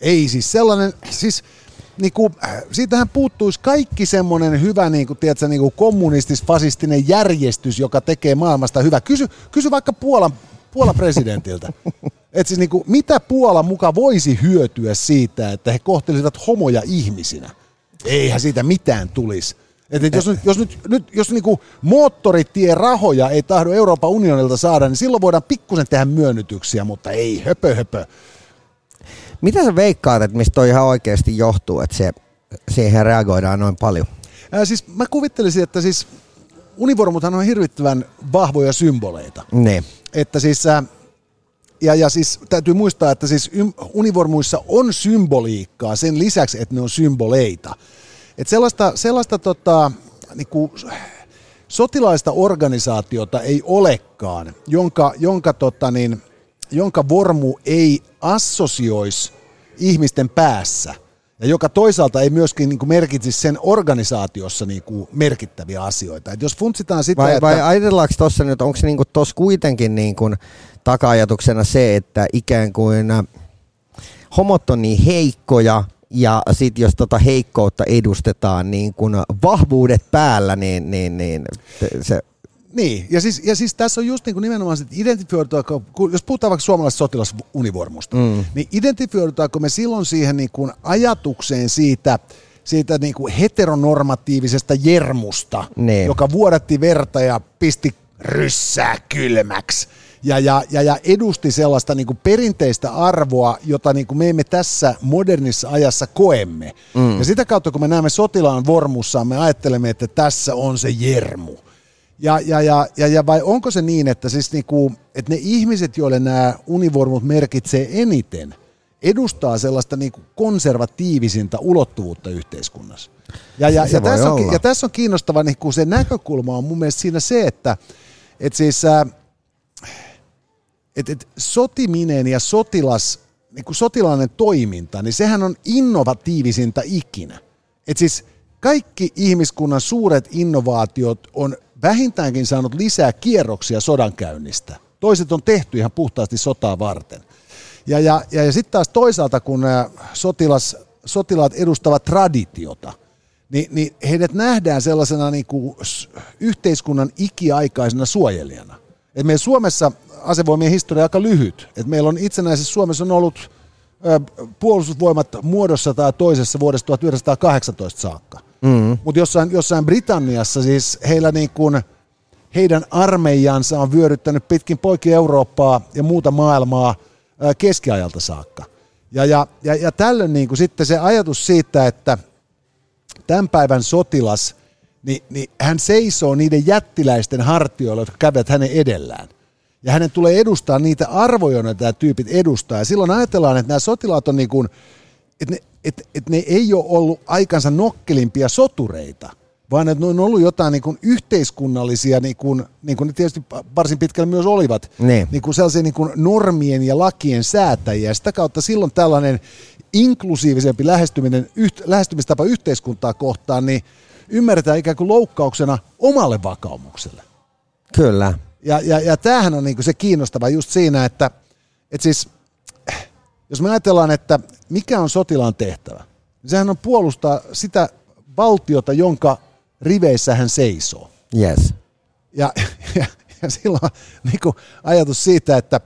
Ei siis sellainen, siis niin kuin, äh, siitähän puuttuisi kaikki semmoinen hyvä niin kuin, tiedätkö, niin kuin kommunistis-fasistinen järjestys, joka tekee maailmasta hyvä. Kysy, kysy vaikka Puolan, Puolan presidentiltä. Et siis niin kuin, mitä Puola muka voisi hyötyä siitä, että he kohtelisivat homoja ihmisinä? Eihän siitä mitään tulisi. Et, et jos nyt, jos, nyt, nyt, jos niinku moottoritie rahoja ei tahdo Euroopan unionilta saada, niin silloin voidaan pikkusen tehdä myönnytyksiä, mutta ei höpö höpö. Mitä sä veikkaat, että mistä toi ihan oikeasti johtuu, että se, siihen reagoidaan noin paljon? Ää, siis mä kuvittelisin, että siis univormuthan on hirvittävän vahvoja symboleita. Ne. Että siis, ää, ja, ja siis täytyy muistaa, että siis univormuissa on symboliikkaa sen lisäksi, että ne on symboleita. Et sellaista, sellaista tota, niinku, sotilaista organisaatiota ei olekaan, jonka, jonka, tota, niin, jonka vormu ei assosioisi ihmisten päässä ja joka toisaalta ei myöskin niin kuin merkitsisi sen organisaatiossa niin kuin merkittäviä asioita. Et jos funtsitaan sitä, vai, että... vai ajatellaanko tuossa nyt, onko niin tuossa kuitenkin niin kuin taka-ajatuksena se, että ikään kuin homot on niin heikkoja, ja sitten jos tota heikkoutta edustetaan niin kun vahvuudet päällä, niin, niin, niin se... Niin, ja siis, ja siis tässä on just niin kuin nimenomaan, että identifioidutaanko, jos puhutaan vaikka suomalaisesta sotilasunivormusta, mm. niin identifioidutaanko me silloin siihen niin kuin ajatukseen siitä, siitä niin kuin heteronormatiivisesta jermusta, niin. joka vuodatti verta ja pisti ryssää kylmäksi ja, ja, ja, ja edusti sellaista niin kuin perinteistä arvoa, jota niin kuin me emme tässä modernissa ajassa koemme. Mm. Ja sitä kautta, kun me näemme sotilaan vormussaan, me ajattelemme, että tässä on se jermu. Ja, ja, ja, ja, ja vai onko se niin, että, siis niin kuin, että ne ihmiset, joille nämä univormut merkitsee eniten, edustaa sellaista niin kuin konservatiivisinta ulottuvuutta yhteiskunnassa. Ja, ja, ja, tässä on, ja tässä on kiinnostava niin kuin se näkökulma on mun mielestä siinä se, että, että siis, äh, että et sotiminen ja sotilas, niin kuin toiminta, niin sehän on innovatiivisinta ikinä. Et siis kaikki ihmiskunnan suuret innovaatiot on vähintäänkin saanut lisää kierroksia sodankäynnistä. Toiset on tehty ihan puhtaasti sotaa varten. Ja, ja, ja, ja sitten taas toisaalta, kun sotilas, sotilaat edustavat traditiota, niin, niin heidät nähdään sellaisena niin kuin yhteiskunnan ikiaikaisena suojelijana. Et meidän Suomessa asevoimien historia on aika lyhyt. Et meillä on itsenäisessä Suomessa on ollut puolustusvoimat muodossa tai toisessa vuodesta 1918 saakka. Mm. Mutta jossain, jossain Britanniassa siis heillä niin kuin, heidän armeijansa on vyöryttänyt pitkin poikki Eurooppaa ja muuta maailmaa keskiajalta saakka. Ja, ja, ja, ja tällöin niin kuin sitten se ajatus siitä, että tämän päivän sotilas, niin, niin hän seisoo niiden jättiläisten hartioilla, jotka kävät hänen edellään – ja hänen tulee edustaa niitä arvoja, joita tämä tyypit edustaa. Ja silloin ajatellaan, että nämä sotilaat on niin kuin, että ne, että, että ne ei ole ollut aikansa nokkelimpia sotureita, vaan että ne on ollut jotain niin kuin yhteiskunnallisia, niin kuin, niin kuin ne tietysti varsin pitkälle myös olivat, ne. niin kuin sellaisia niin kuin normien ja lakien säätäjiä. Ja sitä kautta silloin tällainen inklusiivisempi lähestyminen, yht, lähestymistapa yhteiskuntaa kohtaan, niin ymmärretään ikään kuin loukkauksena omalle vakaumukselle. Kyllä. Ja, ja, ja tämähän on niinku se kiinnostava just siinä, että, että siis, jos me ajatellaan, että mikä on sotilaan tehtävä, niin sehän on puolustaa sitä valtiota, jonka riveissä hän seisoo. Yes. Ja, ja, ja silloin niin ajatus siitä, että,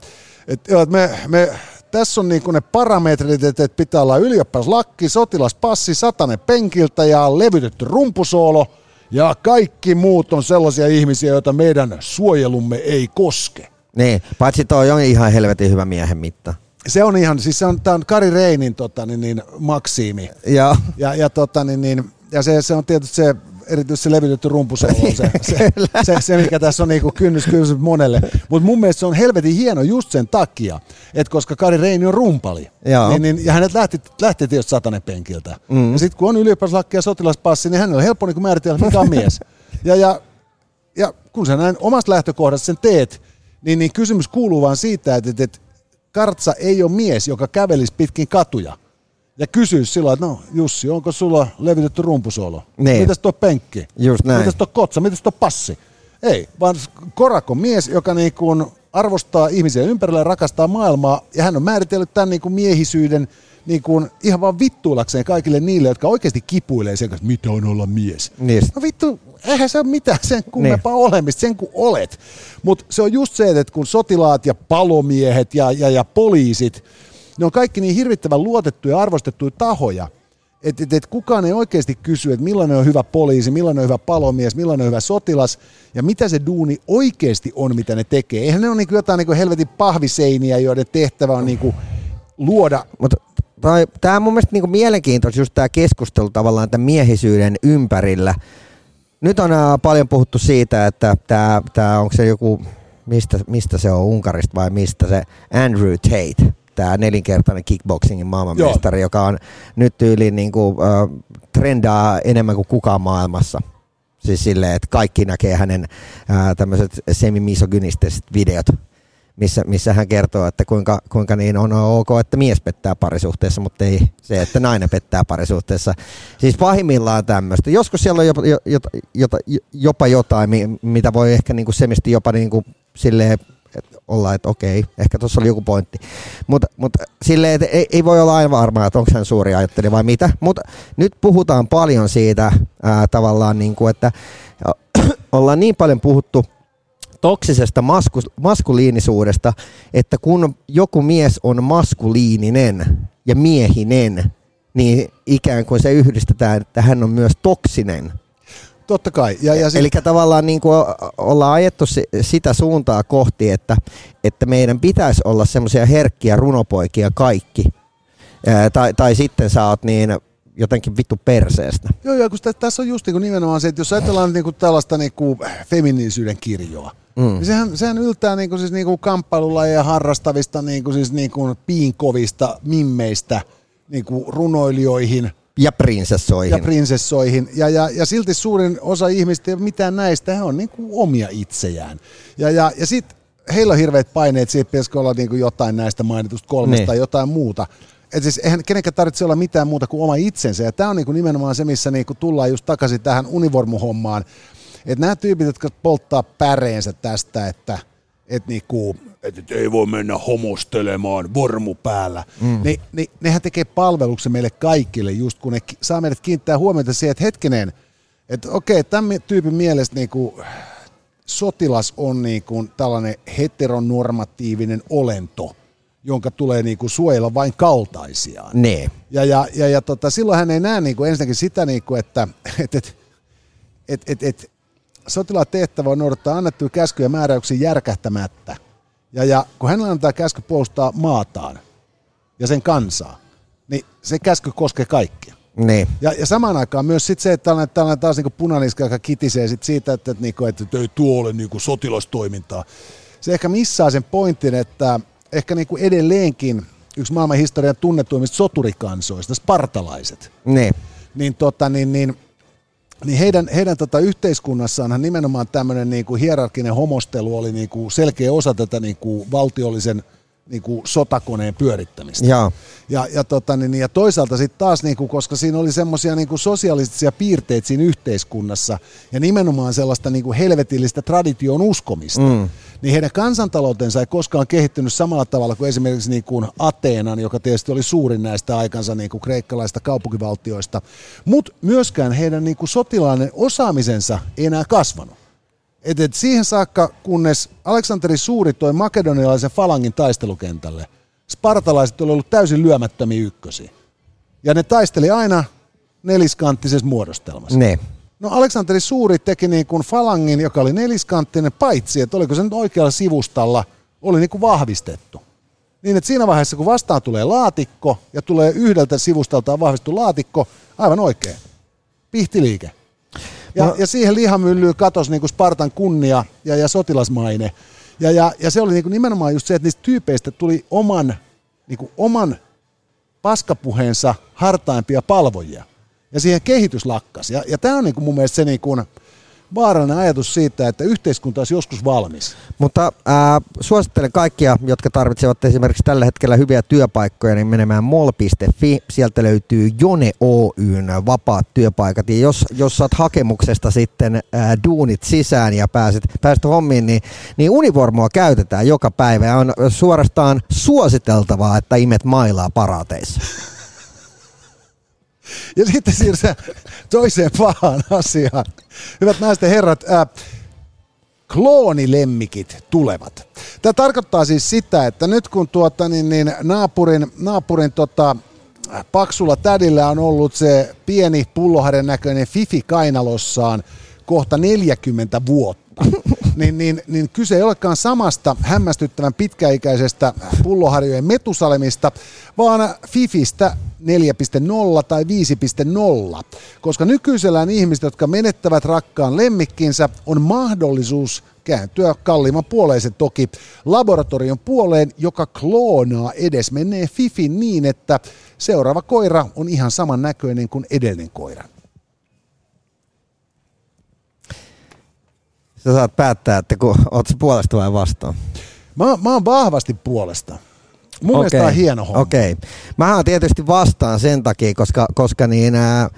että, että me, me, tässä on niin ne parametrit, että pitää olla ylioppilaslakki, sotilaspassi, satanen penkiltä ja levytetty rumpusoolo – ja kaikki muut on sellaisia ihmisiä, joita meidän suojelumme ei koske. Niin, paitsi toi on ihan helvetin hyvä miehen mitta. Se on ihan, siis se on, tää on Kari Reinin tota, niin, niin, maksiimi. Ja, ja, ja, tota, niin, niin, ja se, se on tietysti se erityisesti se levytetty rumpusolo on se, se, se, se, mikä tässä on niinku kynnys, kynnys monelle. Mutta mun mielestä se on helvetin hieno just sen takia, että koska Kari Reini on rumpali, niin, niin, ja hänet lähti, lähti tietysti satanen penkiltä. Mm. Ja sitten kun on ylioppilaslakki ja sotilaspassi, niin hänellä on helppo niinku määritellä, mikä on mies. Ja, ja, ja kun sä näin omasta lähtökohdasta sen teet, niin, niin kysymys kuuluu vaan siitä, että, että, että Kartsa ei ole mies, joka kävelisi pitkin katuja – ja kysyisi silloin, että no Jussi, onko sulla levitetty rumpusolo? Niin. Mitäs tuo penkki? Just näin. Mitäs tuo kotsa? Mitäs tuo passi? Ei, vaan Korak on mies, joka niin kuin arvostaa ihmisiä ympärillä ja rakastaa maailmaa, ja hän on määritellyt tämän niin kuin miehisyyden niin kuin ihan vaan vittuilakseen kaikille niille, jotka oikeasti kipuilee sen kanssa, mitä on olla mies. Niin. No vittu, eihän se ole mitään sen kummempaa niin. olemista, sen kuin olet. Mutta se on just se, että kun sotilaat ja palomiehet ja, ja, ja poliisit, ne on kaikki niin hirvittävän luotettuja ja arvostettuja tahoja, että et, et kukaan ei oikeasti kysy, että millainen on hyvä poliisi, millainen on hyvä palomies, millainen on hyvä sotilas ja mitä se duuni oikeasti on, mitä ne tekee. Eihän ne ole niin jotain niin helvetin pahviseiniä, joiden tehtävä on niin luoda. Tämä on mun mielestä niin mielenkiintoista just tämä keskustelu tavallaan tämän miehisyyden ympärillä. Nyt on paljon puhuttu siitä, että tämä, tämä onko se joku, mistä, mistä se on, Unkarista vai mistä se Andrew Tate, tämä nelinkertainen kickboxingin maailmanmestari, Joo. joka on nyt tyyliin niin kuin, äh, trendaa enemmän kuin kukaan maailmassa. Siis silleen, että kaikki näkee hänen äh, tämmöiset semimisogynistiset videot, missä, missä hän kertoo, että kuinka, kuinka niin on ok, että mies pettää parisuhteessa, mutta ei se, että nainen pettää parisuhteessa. Siis pahimmillaan tämmöistä. Joskus siellä on jopa, jopa, jopa, jopa jotain, mitä voi ehkä niinku semisti jopa niinku silleen että ollaan, että okei, ehkä tuossa oli joku pointti. Mutta mut, silleen, että ei, ei, voi olla aina varmaa, että onko hän suuri ajattelija vai mitä. Mutta nyt puhutaan paljon siitä ää, tavallaan, niin kuin, että ollaan niin paljon puhuttu toksisesta masku, maskuliinisuudesta, että kun joku mies on maskuliininen ja miehinen, niin ikään kuin se yhdistetään, että hän on myös toksinen Totta kai. Ja, ja sit... Eli tavallaan niin kuin ollaan ajettu sitä suuntaa kohti, että, että meidän pitäisi olla semmoisia herkkiä runopoikia kaikki. Ää, tai, tai sitten sä oot niin jotenkin vittu perseestä. Joo, joo, kun tässä on just niin kuin nimenomaan se, että jos ajatellaan niin kuin tällaista niin kuin feminiisyyden kirjoa, mm. niin sehän, sehän yltää niin kuin siis niin kuin ja harrastavista niin kuin siis niin kuin piinkovista mimmeistä niin kuin runoilijoihin – ja prinsessoihin. Ja prinsessoihin. Ja, ja, ja silti suurin osa ihmistä ei ole mitään näistä, he on niin kuin omia itsejään. Ja, ja, ja sitten heillä on hirveät paineet, siitä pitäisikö olla niin kuin jotain näistä mainitusta kolmesta niin. tai jotain muuta. Et siis eihän kenenkään tarvitse olla mitään muuta kuin oma itsensä. Ja tämä on niin kuin nimenomaan se, missä niin kuin tullaan just takaisin tähän univormuhommaan. Että nämä tyypit, jotka polttaa päreensä tästä, että että niinku, et, et ei voi mennä homostelemaan vormu päällä. Mm. Ne, ne, nehän tekee palveluksen meille kaikille, just kun ne saa meidät kiinnittää huomiota siihen, että hetkinen, että okei, tämän tyypin mielestä niinku, sotilas on niinku tällainen heteronormatiivinen olento, jonka tulee niinku suojella vain kaltaisiaan. Ne. Ja, ja, ja, ja tota, silloin hän ei näe niinku ensinnäkin sitä, niinku, että et, et, et, et, et, sotilaan tehtävä on noudattaa annettuja käskyjä ja määräyksiä järkähtämättä. Ja, ja kun hänellä antaa käsky puolustaa maataan ja sen kansaa, niin se käsky koskee kaikkia. Niin. Ja, ja samaan aikaan myös sit se, että tällainen, tällainen taas niinku punaniska, joka kitisee sit siitä, että, että, niinku, että, että ei tuo ole niinku sotilastoimintaa. Se ehkä missaa sen pointin, että ehkä niinku edelleenkin yksi maailman historian tunnetuimmista soturikansoista, spartalaiset, Niin. niin, tota, niin, niin, niin heidän, heidän tota yhteiskunnassaanhan nimenomaan tämmöinen niinku hierarkinen homostelu oli niinku selkeä osa tätä niinku valtiollisen niinku sotakoneen pyörittämistä. Joo. Ja, ja, tota, niin, ja toisaalta sitten taas, niinku, koska siinä oli semmoisia niinku sosiaalisia piirteitä siinä yhteiskunnassa ja nimenomaan sellaista niinku helvetillistä tradition uskomista, mm. Niin heidän kansantaloutensa ei koskaan kehittynyt samalla tavalla kuin esimerkiksi niinku Ateenan, joka tietysti oli suurin näistä aikansa niinku kreikkalaista kaupunkivaltioista, mutta myöskään heidän niinku sotilainen osaamisensa ei enää kasvanut. Et, et siihen saakka, kunnes Aleksanteri Suuri toi makedonialaisen falangin taistelukentälle, spartalaiset oli ollut täysin lyömättömiä ykkösiä. Ja ne taisteli aina neliskanttisessa muodostelmassa. Ne. No Aleksanteri Suuri teki niin kuin falangin, joka oli neliskanttinen, paitsi että oliko se nyt oikealla sivustalla, oli niin kuin vahvistettu. Niin että siinä vaiheessa, kun vastaan tulee laatikko ja tulee yhdeltä sivustaltaan vahvistu laatikko, aivan oikein. Pihtiliike. Ja, no. ja siihen lihamyllyyn katosi niin kuin Spartan kunnia ja, ja sotilasmaine. Ja, ja, ja se oli niin kuin nimenomaan just se, että niistä tyypeistä tuli oman, niin kuin oman paskapuheensa hartaimpia palvojia. Ja siihen kehitys lakkas. Ja, ja tämä on niin kuin mun mielestä se niin kuin vaarallinen ajatus siitä, että yhteiskunta olisi joskus valmis. Mutta äh, suosittelen kaikkia, jotka tarvitsevat esimerkiksi tällä hetkellä hyviä työpaikkoja, niin menemään mol.fi. Sieltä löytyy Jone Oyn vapaat työpaikat. Ja jos, jos saat hakemuksesta sitten äh, duunit sisään ja pääset, pääset hommiin, niin, niin univormua käytetään joka päivä. Ja on suorastaan suositeltavaa, että imet mailaa parateissa. Ja sitten siirrytään toiseen pahaan asiaan. Hyvät naiset ja herrat, ää, kloonilemmikit tulevat. Tämä tarkoittaa siis sitä, että nyt kun tuota, niin, niin naapurin, naapurin tota, paksulla tädillä on ollut se pieni pulloharjan näköinen Fifi kainalossaan kohta 40 vuotta, niin, niin, niin kyse ei olekaan samasta hämmästyttävän pitkäikäisestä pulloharjojen metusalemista, vaan Fifistä 4.0 tai 5.0, koska nykyisellään ihmiset, jotka menettävät rakkaan lemmikkinsä, on mahdollisuus kääntyä kalliimman puoleisen toki laboratorion puoleen, joka kloonaa edes menee Fifin niin, että seuraava koira on ihan saman näköinen kuin edellinen koira. Sä saat päättää, että kun oot puolesta vai vastaan. Mä, mä oon vahvasti puolesta. Mun okay. mielestä on hieno homma. Okei. Okay. Mä oon tietysti vastaan sen takia, koska, koska niin, ää,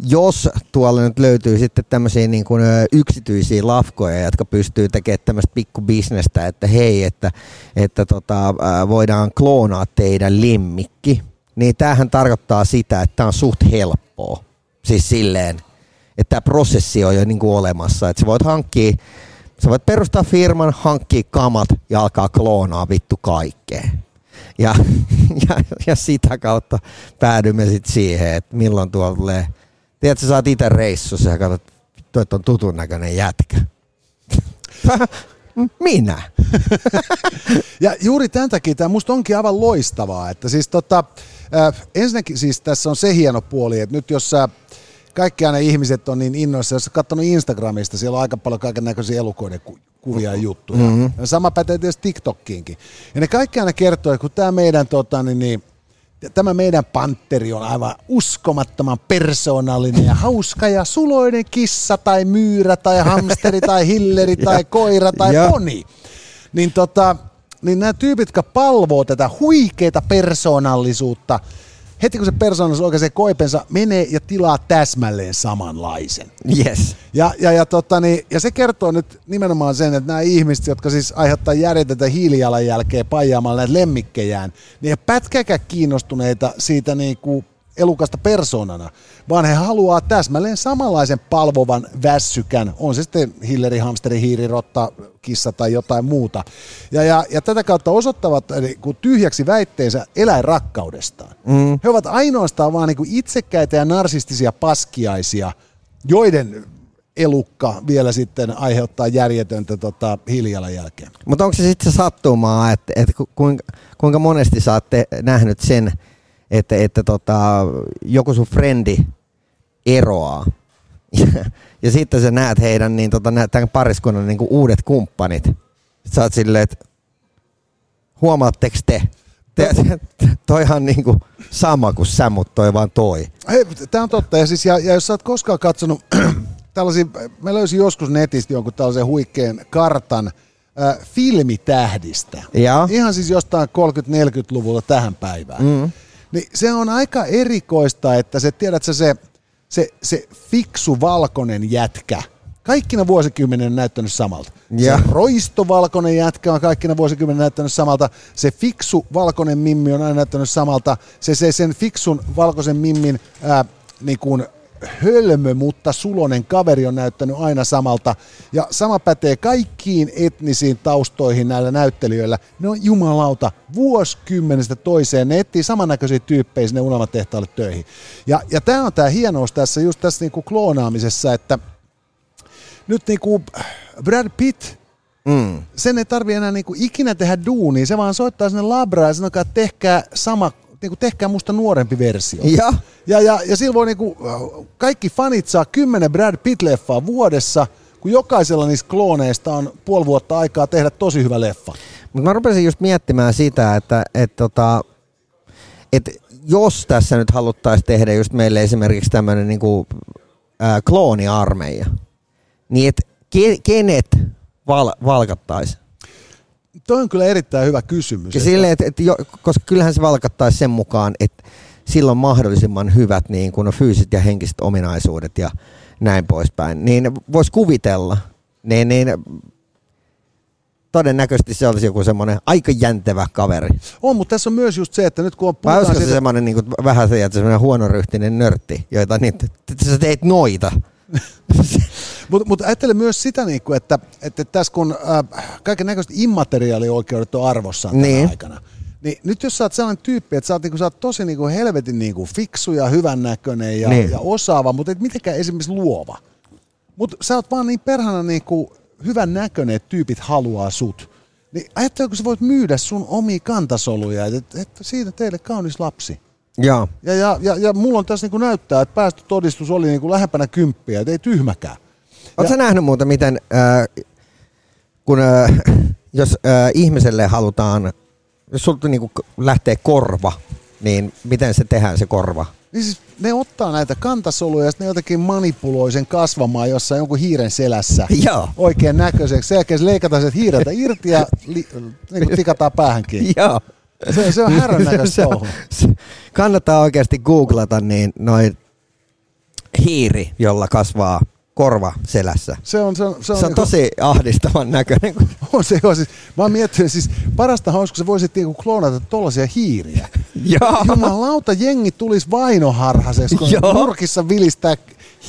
jos tuolla nyt löytyy sitten tämmöisiä niin kuin, ä, yksityisiä lafkoja, jotka pystyy tekemään tämmöistä pikkubisnestä, että hei, että, että tota, ä, voidaan kloonaa teidän lemmikki, niin tämähän tarkoittaa sitä, että tämä on suht helppoa. Siis silleen, että tämä prosessi on jo niin kuin olemassa, että sä voit hankkia, sä voit perustaa firman, hankkia kamat ja alkaa kloonaa vittu kaikkea. Ja, ja, ja sitä kautta päädymme sitten siihen, että milloin tuolla tulee, tiedätkö, sä saat itse reissussa ja katsot, toi on tutun näköinen jätkä. Minä. ja juuri tämän takia tämä musta onkin aivan loistavaa, että siis tota, äh, ensinnäkin siis tässä on se hieno puoli, että nyt jos sä kaikki aina ihmiset on niin innoissa, jos olet katsonut Instagramista, siellä on aika paljon kaiken näköisiä elukoiden ku- kuvia ja juttuja. Mm-hmm. Ja sama pätee tietysti TikTokkiinkin. Ja ne kaikki aina kertoo, että kun tämä meidän, tota, niin, niin, tämä meidän panteri on aivan uskomattoman persoonallinen ja hauska ja suloinen kissa tai myyrä tai hamsteri tai hilleri tai koira tai poni. Niin, tota, niin nämä tyypit, jotka palvoo tätä huikeita persoonallisuutta, heti kun se persoona oikein koipensa, menee ja tilaa täsmälleen samanlaisen. Yes. Ja, ja, ja, tota, niin, ja se kertoo nyt nimenomaan sen, että nämä ihmiset, jotka siis aiheuttaa järjetetä hiilijalanjälkeä paijaamalla näitä lemmikkejään, niin ei pätkäkään kiinnostuneita siitä niin kuin elukasta persoonana, vaan he haluaa täsmälleen samanlaisen palvovan vässykän, on se sitten hilleri, hamsteri, hiiri, rotta, kissa tai jotain muuta. Ja, ja, ja tätä kautta osoittavat niin kuin tyhjäksi väitteensä eläinrakkaudestaan. Mm. He ovat ainoastaan vaan niin kuin itsekkäitä ja narsistisia paskiaisia, joiden elukka vielä sitten aiheuttaa järjetöntä tota, hiilijalanjälkeä. Mutta onko se sitten sattumaa, että, että kuinka, kuinka monesti saatte nähnyt sen, että, että tota, joku sun frendi eroaa. Ja, ja sitten sä näet heidän, niin tota, näet tämän pariskunnan niin kuin uudet kumppanit. Sä oot silleen, että huomaatteko te? te, te toihan niin kuin sama kuin sä, mutta toi vaan toi. Hei, tää on totta. Ja, siis, ja, ja jos sä oot koskaan katsonut tällaisia, mä löysin joskus netistä jonkun tällaisen huikean kartan äh, filmitähdistä. Ja. Ihan siis jostain 30-40-luvulta tähän päivään. Mm. Niin se on aika erikoista, että se, tiedätkö, se, se, se fiksu valkoinen jätkä, kaikkina vuosikymmenen näyttänyt samalta. Ja. Se roistovalkoinen jätkä on kaikkina vuosikymmenen näyttänyt samalta. Se fiksu valkoinen mimmi on aina näyttänyt samalta. Se, se sen fiksun valkoisen mimmin ää, niin kuin hölmö, mutta sulonen kaveri on näyttänyt aina samalta. Ja sama pätee kaikkiin etnisiin taustoihin näillä näyttelijöillä. Ne on jumalauta vuosikymmenestä toiseen. Ne etsii samannäköisiä tyyppejä sinne unelmatehtaalle töihin. Ja, ja tämä on tämä hienous tässä just tässä niinku kloonaamisessa, että nyt niinku Brad Pitt Mm. Sen ei tarvi enää niinku ikinä tehdä duunia, se vaan soittaa sinne labraa ja sanoo, että tehkää sama niin kuin, tehkää musta nuorempi versio. Ja, ja, ja, ja silloin niin kuin, kaikki fanit saa kymmenen Brad Pitt-leffaa vuodessa, kun jokaisella niistä klooneista on puoli vuotta aikaa tehdä tosi hyvä leffa. Mutta mä rupesin just miettimään sitä, että et, tota, et jos tässä nyt haluttaisiin tehdä just meille esimerkiksi tämmöinen niinku, ää, klooniarmeija, niin et ke, kenet val, valkattaisi? Toi on kyllä erittäin hyvä kysymys. Ja sille, että, että jo, koska kyllähän se valkattaisi sen mukaan, että sillä on mahdollisimman hyvät niin kun on fyysiset ja henkiset ominaisuudet ja näin poispäin. Niin voisi kuvitella, niin, niin todennäköisesti se olisi joku semmoinen aika jäntevä kaveri. On, mutta tässä on myös just se, että nyt kun on puhutaan... Vai siitä... se semmoinen niin kuin, vähän se, että semmoinen huonoryhtinen nörtti, joita niin, että sä teet noita. Mutta mut ajattele myös sitä, niinku, että, että tässä kun äh, kaiken näköiset immateriaalioikeudet on arvossaan niin. tänä aikana, niin nyt jos sä oot sellainen tyyppi, että sä oot, niinku, sä oot tosi niinku helvetin niinku fiksu ja hyvännäköinen ja, niin. ja osaava, mutta et mitenkään esimerkiksi luova. Mutta sä oot vaan niin perhana niinku hyvän näköinen, että tyypit haluaa sut. Niin ajatteleko sä voit myydä sun omia kantasoluja, että, että siitä teille kaunis lapsi. Ja, ja, ja, ja, ja mulla on tässä niin kuin näyttää, että päästötodistus oli niin kuin lähempänä kymppiä, että ei tyhmäkään. Oletko nähnyt muuta, miten äh, kun äh, jos äh, ihmiselle halutaan, jos sulta niin kuin lähtee korva, niin miten se tehdään se korva? Niin siis ne ottaa näitä kantasoluja ja ne jotenkin manipuloi sen kasvamaan jossain jonkun hiiren selässä Joo. oikein näköiseksi. Sen jälkeen leikataan se hiireltä irti ja li, niin kuin tikataan päähänkin. Joo. Se, se on härän näköistä Kannattaa oikeasti googlata niin noin hiiri, jolla kasvaa korva selässä. Se on, se on, se on, se on niin tosi ahdistavan näköinen. On se, on siis, mä oon miettinyt, siis parasta olisi, kun sä voisit niinku kloonata tollaisia hiiriä. Joo. Jumalauta, jengi tulisi vainoharhaseksi, kun Joo. nurkissa vilistää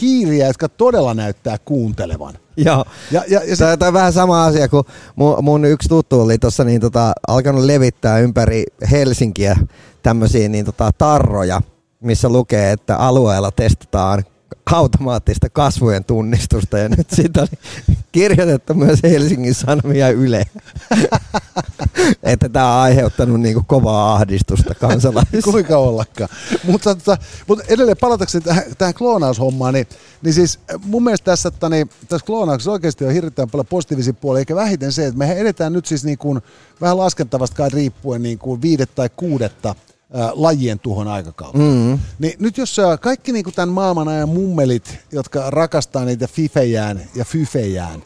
hiiriä, jotka todella näyttää kuuntelevan. Joo. Ja, ja, ja se... Tämä on vähän sama asia, kun mun, mun yksi tuttu oli tuossa niin tota, alkanut levittää ympäri Helsinkiä tämmöisiä niin tota, tarroja, missä lukee, että alueella testataan automaattista kasvojen tunnistusta ja nyt siitä oli kirjoitettu myös Helsingin Sanomia Yle, että tämä on aiheuttanut niinku kovaa ahdistusta kansalaisille. Kuinka ollakaan. Mutta, tota, mutta edelleen palatakseni tähän, tähän kloonaushommaan, niin, niin siis mun mielestä tässä, että niin, tässä kloonauksessa oikeasti on hirveän paljon positiivisia puolia, eikä vähiten se, että me edetään nyt siis niin kuin, vähän laskentavasta kai riippuen niin kuin viidet tai kuudetta lajien tuhon aikakautta. Mm-hmm. Niin nyt jos kaikki niin tämän maailman ajan mummelit, jotka rakastaa niitä fifejään ja fyfejään,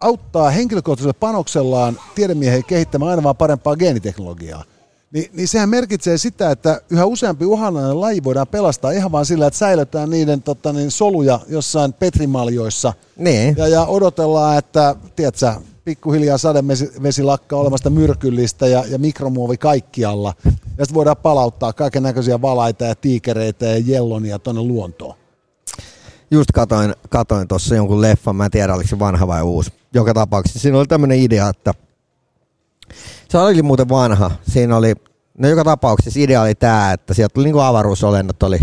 auttaa henkilökohtaisella panoksellaan tiedemiehiä kehittämään aina vaan parempaa geeniteknologiaa, Niin, niin sehän merkitsee sitä, että yhä useampi uhanalainen laji voidaan pelastaa ihan vaan sillä, että säilytään niiden tota, niin, soluja jossain petrimaljoissa. Niin. Ja, ja odotellaan, että tiedätkö, pikkuhiljaa sadevesi lakkaa olemasta myrkyllistä ja, ja mikromuovi kaikkialla. Ja sitten voidaan palauttaa kaiken näköisiä valaita ja tiikereitä ja jellonia tuonne luontoon. Just katoin, katoin tuossa jonkun leffan, mä en tiedä oliko se vanha vai uusi. Joka tapauksessa siinä oli tämmöinen idea, että se oli muuten vanha. Siinä oli, no joka tapauksessa idea oli tämä, että sieltä tuli niinku avaruusolennot oli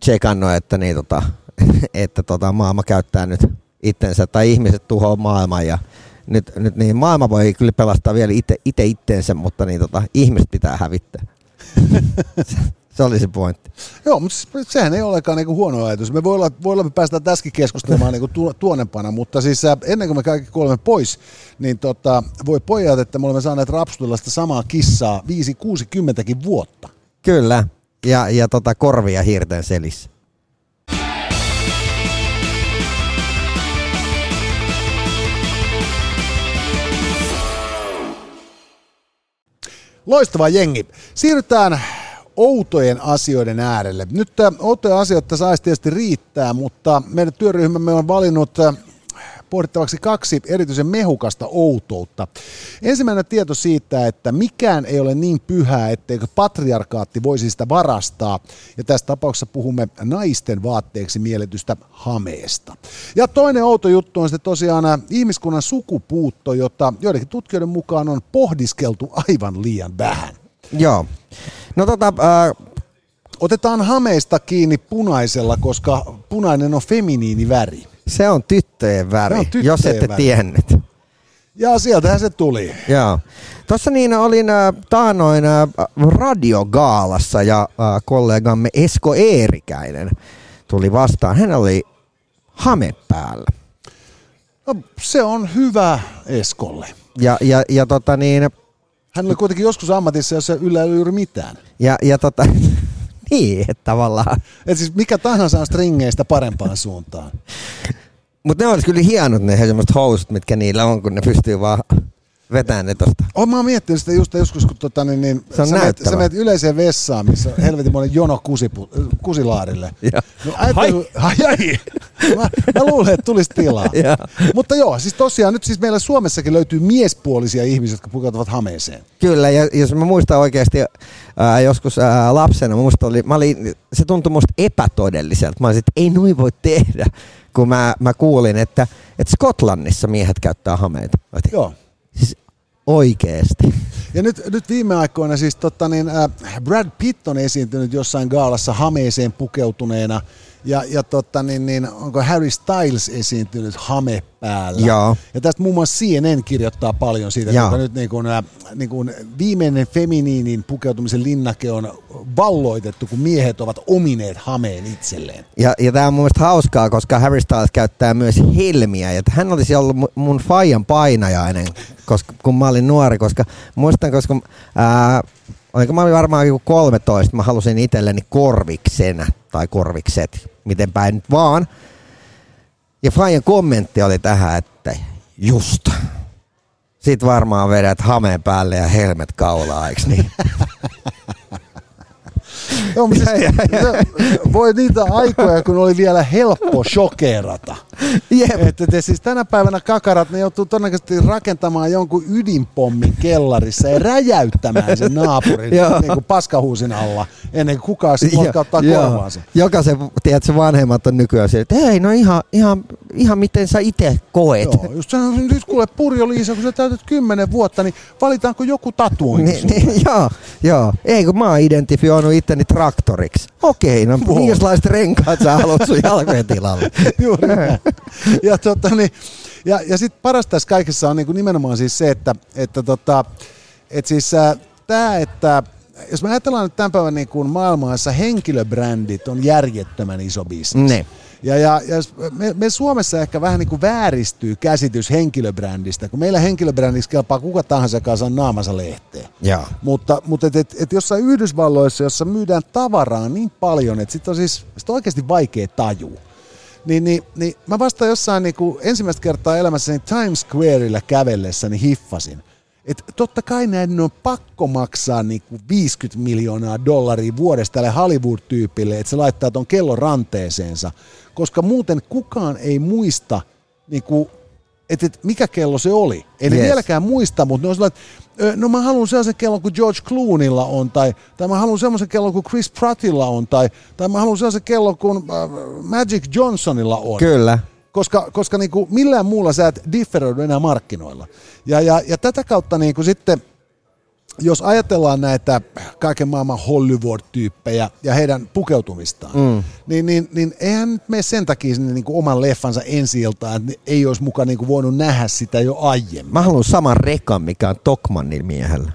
tsekannut, että, niin tota, että tota, maailma käyttää nyt itsensä tai ihmiset tuhoaa maailman ja nyt, nyt niin maailma voi kyllä pelastaa vielä itse, itse itteensä, mutta niin tota, ihmiset pitää hävittää. se, oli se pointti. Joo, mutta sehän ei olekaan niinku huono ajatus. Me voi olla, voi olla me päästään tässäkin keskustelemaan niinku tu, tuonempana, mutta siis äh, ennen kuin me kaikki kuolemme pois, niin tota, voi pojat, että me olemme saaneet rapsutella sitä samaa kissaa 5-60 vuotta. Kyllä, ja, ja tota korvia hirten selissä. Loistava jengi. Siirrytään outojen asioiden äärelle. Nyt äh, outoja asioita saisi tietysti riittää, mutta meidän työryhmämme on valinnut äh, pohdittavaksi kaksi erityisen mehukasta outoutta. Ensimmäinen tieto siitä, että mikään ei ole niin pyhää, etteikö patriarkaatti voisi sitä varastaa. Ja tässä tapauksessa puhumme naisten vaatteeksi mielletystä hameesta. Ja toinen outo juttu on sitten tosiaan äh, ihmiskunnan sukupuutto, jota joidenkin tutkijoiden mukaan on pohdiskeltu aivan liian vähän. Joo. No tota, äh, Otetaan hameista kiinni punaisella, koska punainen on feminiini väri. Se on tyttöjen väri, Se on tyttöjen jos ette väri. tiennyt. Ja sieltähän se tuli. Joo. Tuossa niin olin äh, taanoin äh, radiogaalassa ja äh, kollegamme Esko Eerikäinen tuli vastaan. Hän oli hame päällä. No, se on hyvä Eskolle. Ja, ja, ja tota niin, Hän oli kuitenkin joskus ammatissa, jossa yllä ei mitään. ja, ja tota, niin, että tavallaan. Et siis mikä tahansa on stringeistä parempaan suuntaan. Mutta ne olisi kyllä hienot ne semmoiset housut, mitkä niillä on, kun ne pystyy vaan vetämään ne tosta. Olen mä oon miettinyt sitä just joskus, kun tota, niin, niin, Se on sä, näyttävä. sä menet yleiseen vessaan, missä on helvetin monen jono kusipu, kusilaarille. No, ajattelu, ai, ai. Mä, mä luulen, että tulisi tilaa. Joo. Mutta joo, siis tosiaan nyt siis meillä Suomessakin löytyy miespuolisia ihmisiä, jotka pukeutuvat hameeseen. Kyllä, ja jos mä muistan oikeasti ää, joskus ää, lapsena, musta oli, mä olin, se tuntui musta epätodelliselta. Mä olisin, että ei noin voi tehdä, kun mä, mä kuulin, että, että Skotlannissa miehet käyttää hameita. Olin, Joo. Siis oikeesti. Ja nyt, nyt viime aikoina siis tota niin, äh, Brad Pitt on esiintynyt jossain gaalassa hameeseen pukeutuneena. Ja, ja tota niin, niin, onko Harry Styles esiintynyt hame päällä? Joo. Ja tästä muun muassa CNN kirjoittaa paljon siitä, Joo. että nyt niin kuin, äh, niin kuin viimeinen feminiinin pukeutumisen linnake on valloitettu, kun miehet ovat omineet hameen itselleen. Ja, ja tämä on mun mielestä hauskaa, koska Harry Styles käyttää myös helmiä. Ja hän olisi ollut mu- mun faijan painajainen, koska, kun mä olin nuori. Koska muistan, koska ää, oliko mä varmaan joku 13, mä halusin itselleni korviksen tai korvikset, miten päin nyt vaan. Ja faijan kommentti oli tähän, että just. Sitten varmaan vedät hameen päälle ja helmet kaulaa, eiks niin? Joo, mutta siis, voi niitä aikoja, kun oli vielä helppo shokerata. Jep. Että te siis tänä päivänä kakarat, ne joutuu todennäköisesti rakentamaan jonkun ydinpommin kellarissa ja räjäyttämään sen naapurin niin kuin paskahuusin alla, ennen kuin kukaan sitten ottaa korvaansa. Jokaisen, tiedätkö, vanhemmat on nykyään se, että hei, no ihan, ihan, ihan miten sä itse koet. Joo, just sanoin, nyt kuule Purjo Liisa, kun sä täytät kymmenen vuotta, niin valitaanko joku tatuointi Ni, sulle? ni, joo, joo. Ei kun mä oon identifioinut itteni traktoriksi. Okei, no Wow. minkälaiset renkaat sä haluat sun jalkojen tilalle? Juuri. Ja, tota, niin, ja, ja sitten parasta tässä kaikessa on niin kuin nimenomaan siis se, että, että tota, et siis, äh, tämä, että jos me ajatellaan nyt tämän päivän niin kuin maailmassa henkilöbrändit on järjettömän iso bisnes. Ne. Ja, ja, ja me, me Suomessa ehkä vähän niin kuin vääristyy käsitys henkilöbrändistä, kun meillä henkilöbrändiksi kelpaa kuka tahansa, joka saa naamansa lehteen. Joo. Mutta, mutta et, et, et jossain Yhdysvalloissa, jossa myydään tavaraa niin paljon, että sit on siis sit on oikeasti vaikea tajua. Niin, niin, niin mä vasta jossain niin kuin ensimmäistä kertaa elämässäni Times Squareilla kävellessäni hiffasin, että totta kai näiden on pakko maksaa niinku 50 miljoonaa dollaria vuodesta tälle Hollywood-tyypille, että se laittaa ton kellon ranteeseensa, koska muuten kukaan ei muista niinku että et mikä kello se oli. Ei ne Yes. vieläkään muista, mutta ne on sellainen, että no mä haluan sellaisen kellon kuin George Clooneylla on, tai, tai mä haluan sellaisen kellon kuin Chris Prattilla on, tai, tai mä haluan sellaisen kellon kuin äh, Magic Johnsonilla on. Kyllä. Koska, koska niin kuin millään muulla sä et differoidu enää markkinoilla. Ja, ja, ja tätä kautta niin kuin sitten, jos ajatellaan näitä kaiken maailman Hollywood-tyyppejä ja heidän pukeutumistaan, mm. niin, niin, niin eihän nyt mene sen takia sinne niin kuin oman leffansa ensi iltaan, että ei olisi mukaan niin kuin voinut nähdä sitä jo aiemmin. Mä haluan saman rekan, mikä on Tokmannin miehellä.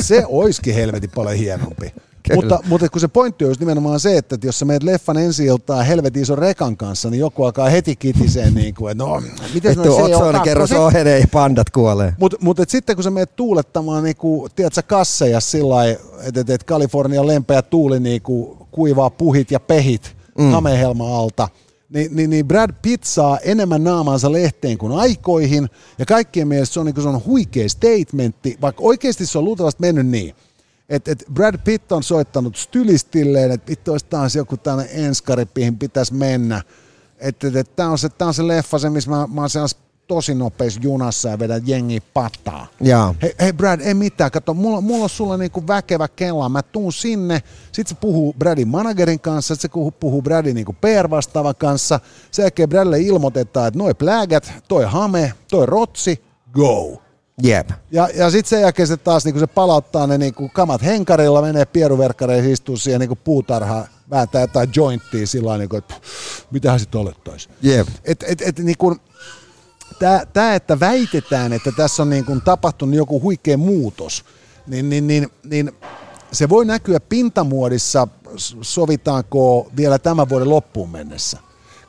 Se olisikin helvetin paljon hienompi. Mutta, mutta kun se pointti olisi nimenomaan se, että jos sä meet leffan ensi iltaan helvetin ison rekan kanssa, niin joku alkaa heti kitiseen, niin kuin, että no, miten Vittu, otsooni kerros ohenee ja pandat kuolee. Mutta mut et sitten kun sä meet tuulettamaan niinku, tiedätkö, kasseja sillä lailla, että et, et Kalifornian lempeä tuuli niinku, kuivaa puhit ja pehit mm. hamehelma alta, niin, niin, niin Brad Pitt saa enemmän naamaansa lehteen kuin aikoihin, ja kaikkien mielestä se on, niinku, se on huikea statementti, vaikka oikeasti se on luultavasti mennyt niin, että et Brad Pitt on soittanut stylistilleen, että vittu olisi taas joku tällainen enskari, mihin pitäisi mennä. Että et, et, tämä on, se, tää on se leffa, se, missä mä, mä oon tosi nopeassa junassa ja vedän jengi pataa. Hei, hei Brad, ei mitään, kato, mulla, mulla on sulla niinku väkevä kela, mä tuun sinne, sit se puhuu Bradin managerin kanssa, sit se puhuu, puhuu Bradin niinku PR-vastaavan kanssa, sen jälkeen Bradille ilmoitetaan, että noi plägät, toi hame, toi rotsi, go. Jep. Ja, ja sitten sen jälkeen se taas niinku se palauttaa ne niinku kamat henkarilla, menee pieruverkkareihin, istuu siihen niinku puutarhaan, vääntää jotain jointtia sillä lailla, niinku, että mitähän sitten olettaisiin. Jep. Et, et, et, niinku, Tämä, tää, että väitetään, että tässä on niinku tapahtunut joku huikea muutos, niin, niin, niin, niin se voi näkyä pintamuodissa, sovitaanko vielä tämän vuoden loppuun mennessä.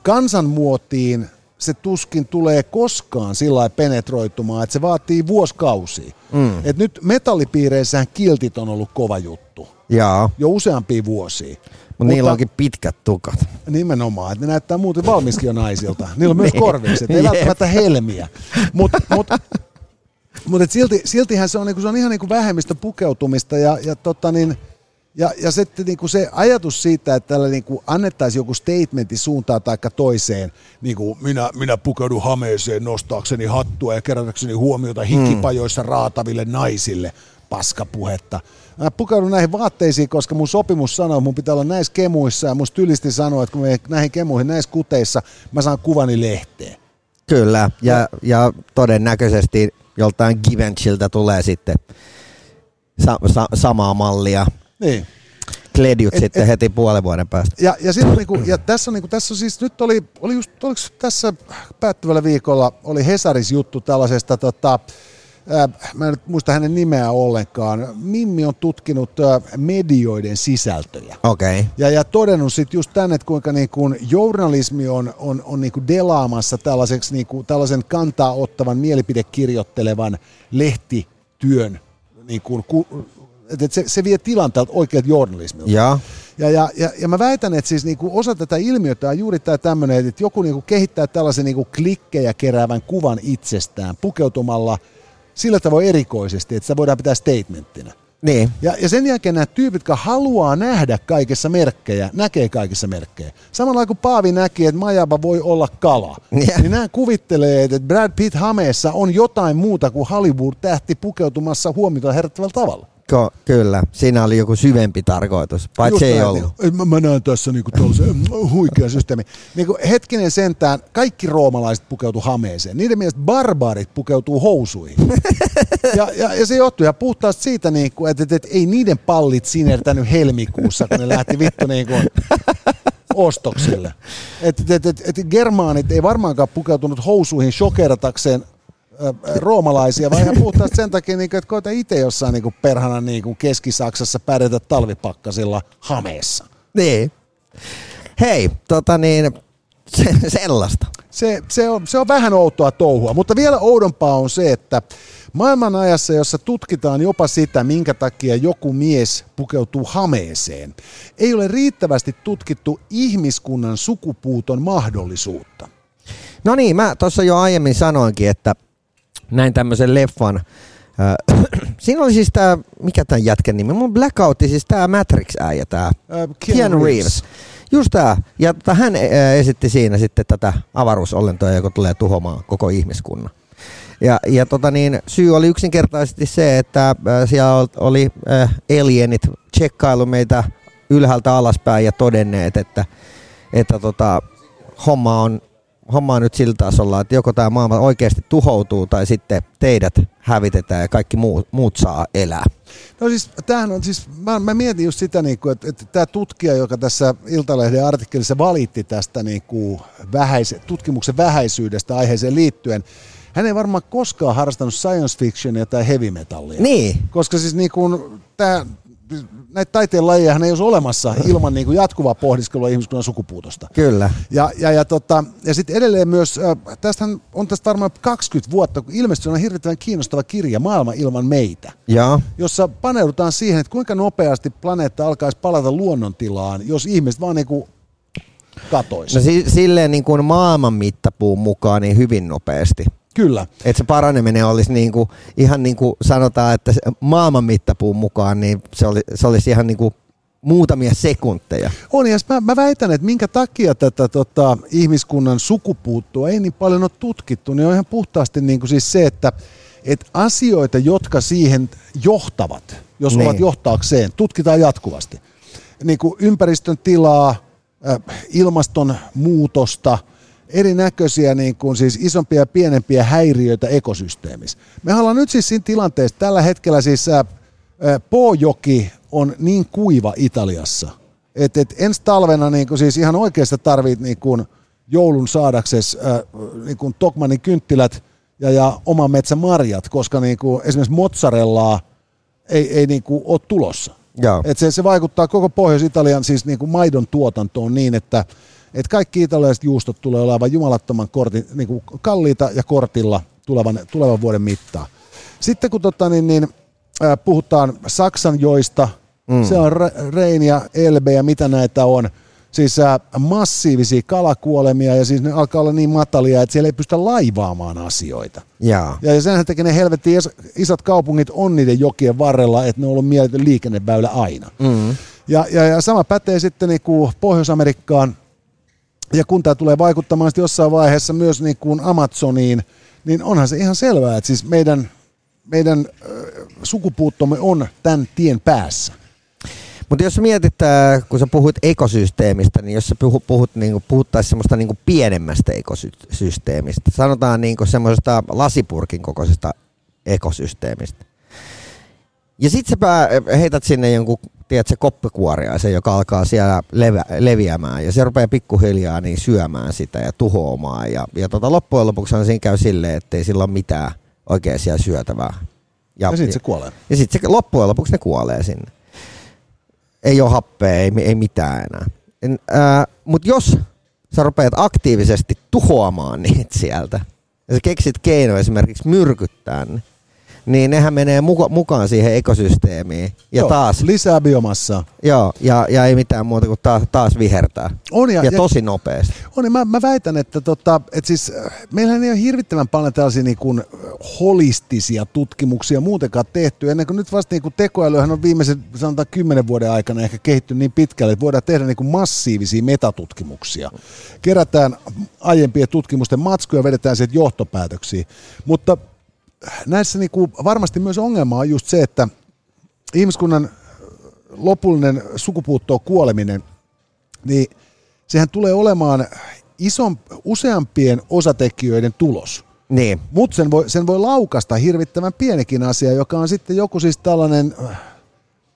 Kansanmuotiin se tuskin tulee koskaan sillä penetroitumaan, että se vaatii vuosikausia. Mm. Et nyt metallipiireissähän kiltit on ollut kova juttu Jaa. jo useampia vuosia. Mutta niillä onkin pitkät tukat. Nimenomaan, että ne näyttää muuten valmiskin jo naisilta. Niillä on myös Niin. korvikset, ei Jep. välttämättä helmiä. Mutta mut, mut silti, siltihän se on, niinku, se on ihan niinku vähemmistö pukeutumista ja, ja, tota niin, ja, ja sitten niinku se ajatus siitä, että tällä niinku annettaisiin joku statementi suuntaan tai toiseen, niinku minä, minä pukeudun hameeseen nostaakseni hattua ja kerätäkseni huomiota hikkipajoissa raataville naisille, paskapuhetta. Mä pukeudun näihin vaatteisiin, koska mun sopimus sanoo, että mun pitää olla näissä kemuissa ja mun stylisti sanoo, että kun me näihin kemuihin näissä kuteissa, mä saan kuvani lehteen. Kyllä, ja, ja todennäköisesti joltain Givenchiltä tulee sitten sa- sa- samaa mallia. Niin. Kledjut Et- sitten et- heti puolen vuoden päästä. Ja, ja, sit, niinku, ja tässä, niinku, tässä siis nyt oli, oli just, oliko tässä päättyvällä viikolla oli Hesaris juttu tällaisesta, tota, ää, mä en nyt muista hänen nimeä ollenkaan, Mimmi on tutkinut ää, medioiden sisältöjä. Okei. Okay. Ja, ja todennut sitten just tänne, että kuinka niinku journalismi on, on, on niinku delaamassa tällaiseksi, niinku, tällaisen kantaa ottavan, mielipidekirjoittelevan lehtityön. Niinku, ku, et, et se, se vie tilan tältä oikealta journalismilta. Ja, Ja, ja, ja, ja mä väitän, että siis niinku osa tätä ilmiötä on juuri tämä tämmöinen, että joku niinku kehittää tällaisen niinku klikkejä keräävän kuvan itsestään pukeutumalla sillä tavoin erikoisesti, että sitä voidaan pitää statementtina. niin. Ja, ja sen jälkeen nämä tyypit, jotka haluaa nähdä kaikessa merkkejä, näkee kaikissa merkkejä. Samalla kun Paavi näki, että Majaba voi olla kala, Yeah. niin nämä kuvittelee, että Brad Pitt hameessa on jotain muuta kuin Hollywood-tähti pukeutumassa huomiota herättävällä tavalla. Ko, kyllä, siinä oli joku syvempi tarkoitus, paitsi ei näin, ollut. Mä, mä näen tässä niinku mm, huikea systeemi. Niinku hetkinen sentään, kaikki roomalaiset pukeutuu hameeseen. Niiden mielestä barbaarit pukeutuu housuihin. ja, ja, ja, se johtuu ihan puhtaasti siitä, niinku, että, että, että ei niiden pallit sinertänyt helmikuussa, kun ne lähti vittu niinku ostoksille. Et, et, et, et, germaanit ei varmaankaan pukeutunut housuihin shokeratakseen roomalaisia, vaan ihan puhtaasti sen takia, niin että koita itse jossain niin perhana niin Keski-Saksassa pärjätä talvipakkasilla hameessa. Niin. Hei, tota niin, se, sellaista. Se, se, on, se on vähän outoa touhua, mutta vielä oudompaa on se, että maailman ajassa, jossa tutkitaan jopa sitä, minkä takia joku mies pukeutuu hameeseen, ei ole riittävästi tutkittu ihmiskunnan sukupuuton mahdollisuutta. No niin, mä tuossa jo aiemmin sanoinkin, että näin tämmöisen leffan. Äh, Siinä oli siis tämä, mikä tämän jätkän nimi? Mun Blackoutti, siis tämä Matrix-äijä, tämä Äh, Keanu Reeves. Just tämä. Ja tota, hän äh, esitti siinä sitten tätä avaruusolentoa, joka tulee tuhoamaan koko ihmiskunnan. Ja, ja tota niin, syy oli yksinkertaisesti se, että siellä oli äh, alienit tsekkailu meitä ylhäältä alaspäin ja todenneet, että, että tota, homma on homma on nyt sillä tasolla, että joko tämä maailma oikeasti tuhoutuu tai sitten teidät hävitetään ja kaikki muut, muut saa elää. No siis tämähän on siis, mä, mä mietin just sitä, niin kuin, että, että tämä tutkija, joka tässä Iltalehden artikkelissa valitti tästä niin kuin vähäise, tutkimuksen vähäisyydestä aiheeseen liittyen, hän ei varmaan koskaan harrastanut science fictionia tai heavy metallia. Niin. Koska siis niin kuin, tämä, näitä taiteen lajeja ei olisi olemassa ilman niin kuin jatkuvaa pohdiskelua ihmiskunnan sukupuutosta. Kyllä. Ja, ja, ja, tota, ja sitten edelleen myös, äh, tästähän on tästä varmaan 20 vuotta, kun ilmestyi on hirvittävän kiinnostava kirja Maailma ilman meitä, Joo. jossa paneudutaan siihen, että kuinka nopeasti planeetta alkaisi palata luonnontilaan, jos ihmiset vaan niinku katoisi. No si- silleen niin kuin maailman mittapuun mukaan niin hyvin nopeasti. Kyllä. Että se paraneminen olisi niin kuin, ihan niin kuin sanotaan, että maailman mittapuun mukaan, niin se, oli, se olisi ihan niin kuin muutamia sekunteja. On, ja mä, mä väitän, että minkä takia tätä tota, ihmiskunnan sukupuuttoa ei niin paljon ole tutkittu, niin on ihan puhtaasti niin kuin siis se, että et asioita, jotka siihen johtavat, jos Niin. ovat johtaakseen, tutkitaan jatkuvasti. Niin kuin ympäristön tilaa, äh, ilmaston muutosta, erinäköisiä niin kuin siis isompia ja pienempiä häiriöitä ekosysteemissä. Me ollaan nyt siis siinä tilanteessa, tällä hetkellä siis äh, Poojoki on niin kuiva Italiassa, että et ensi talvena niin kuin siis ihan oikeasti tarvit niin kuin joulun saadaksesi niin kuin Tokmanin kynttilät ja, ja oman metsän marjat, koska niin kuin esimerkiksi mozzarellaa ei, ei niin kuin ole tulossa. Joo. Et se, se vaikuttaa koko Pohjois-Italian siis niin kuin maidon tuotantoon niin, että et kaikki italialaiset juustot tulee olemaan jumalattoman kortin, niin kuin kalliita ja kortilla tulevan, tulevan vuoden mittaan. Sitten kun tota, niin, niin, äh, puhutaan Saksan joista, mm. se on Re- Rein ja Elbe ja mitä näitä on, siis äh, massiivisia kalakuolemia ja siis ne alkaa olla niin matalia, että siellä ei pystytä laivaamaan asioita. Jaa. Ja, ja senhän takia ne helvetti is- isot kaupungit on niiden jokien varrella, että ne on ollut mieletön liikenneväylä aina. Mm. Ja, ja, ja sama pätee sitten niin kuin Pohjois-Amerikkaan, ja kun tämä tulee vaikuttamaan jossain vaiheessa myös niin kuin Amazoniin, niin onhan se ihan selvää, että siis meidän, meidän sukupuuttomme on tämän tien päässä. Mutta jos mietit, kun sä puhuit ekosysteemistä, niin jos sä puhut, puhut, niin puhuttaisiin semmoista niin pienemmästä ekosysteemistä, sanotaan niin semmoisesta lasipurkin kokoisesta ekosysteemistä. Ja sit sä heität sinne jonkun, tiedätkö, koppikuoriaisen, joka alkaa siellä levä, leviämään ja se rupeaa pikkuhiljaa niin syömään sitä ja tuhoamaan. Ja, ja tota, loppujen lopuksi siinä käy silleen, ettei sillä ole mitään oikein siellä syötävää. Ja, ja sitten se kuolee. ja sitten se loppujen lopuksi ne kuolee sinne. Ei ole happea, ei, ei mitään enää. En, Mutta jos sä rupeat aktiivisesti tuhoamaan niitä sieltä, ja sä keksit keino esimerkiksi myrkyttää ne, niin nehän menee muka, mukaan siihen ekosysteemiin. Ja Joo, taas, Lisää biomassaa. joo, ja, ja ei mitään muuta kuin taas, taas vihertää. On ja, Ja, ja tosi nopeasti. On, niin mä, mä väitän, että tota, et siis, äh, meillähän ei ole hirvittävän paljon tällaisia niin kuin holistisia tutkimuksia muutenkaan tehty, ennen kuin nyt vasta niin kuin tekoälyhän on viimeisen sanotaan kymmenen vuoden aikana ehkä kehittynyt niin pitkälle, että voidaan tehdä niin kuin massiivisia metatutkimuksia. Kerätään aiempien tutkimusten matskuja ja vedetään sieltä johtopäätöksiä. Mutta näissä niin kuin varmasti myös ongelma on just se, että ihmiskunnan lopullinen sukupuuttoon kuoleminen, niin sehän tulee olemaan ison, useampien osatekijöiden tulos. Niin. Mutta sen voi, sen voi laukasta hirvittävän pienikin asia, joka on sitten joku siis tällainen, äh,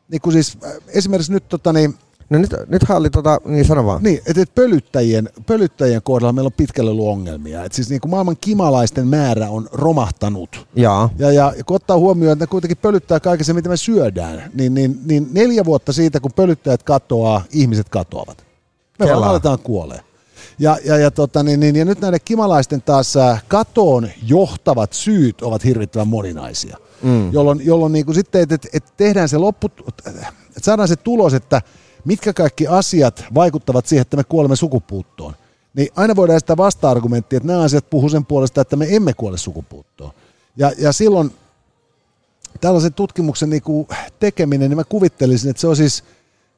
niin kuin siis äh, esimerkiksi nyt tota niin, No nyt, nythän oli tota, niin sano vaan. niin, että et pölyttäjien, pölyttäjien kohdalla meillä on pitkälle ollut ongelmia. Et siis niin kuin maailman kimalaisten määrä on romahtanut. Jaa. Ja, ja kun ottaa huomioon, että ne kuitenkin pölyttää kaiken se, mitä me syödään, niin, niin, niin neljä vuotta siitä, kun pölyttäjät katoaa, ihmiset katoavat. Me vaan Kelaa. aletaan kuolee. Ja, ja, ja, tota, niin, niin, ja nyt näiden kimalaisten taas katoon johtavat syyt ovat hirvittävän moninaisia. Mm. Jolloin, jolloin niin kuin sitten, että et, et tehdään se loppu, että saadaan se tulos, että mitkä kaikki asiat vaikuttavat siihen, että me kuolemme sukupuuttoon. Niin aina voidaan sitä vasta-argumenttia, että nämä asiat puhuu sen puolesta, että me emme kuole sukupuuttoon. Ja, ja silloin tällaisen tutkimuksen niin kuin tekeminen, niin mä kuvittelisin, että se on siis,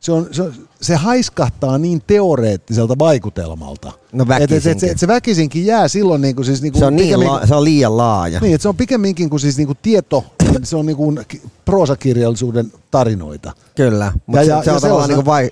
se, on, se, se haiskahtaa niin teoreettiselta vaikutelmalta. No että et, et, se, väkisinkin. et se väkisinkin jää silloin niin kuin, siis niin kuin Se on, niin la- se on liian laaja. niin, se on pikemminkin kuin siis niin kuin tieto, se on niin kuin ki- proosakirjallisuuden tarinoita. Kyllä, mutta Ja- se, ja- se ja on sellaisena- niin vai,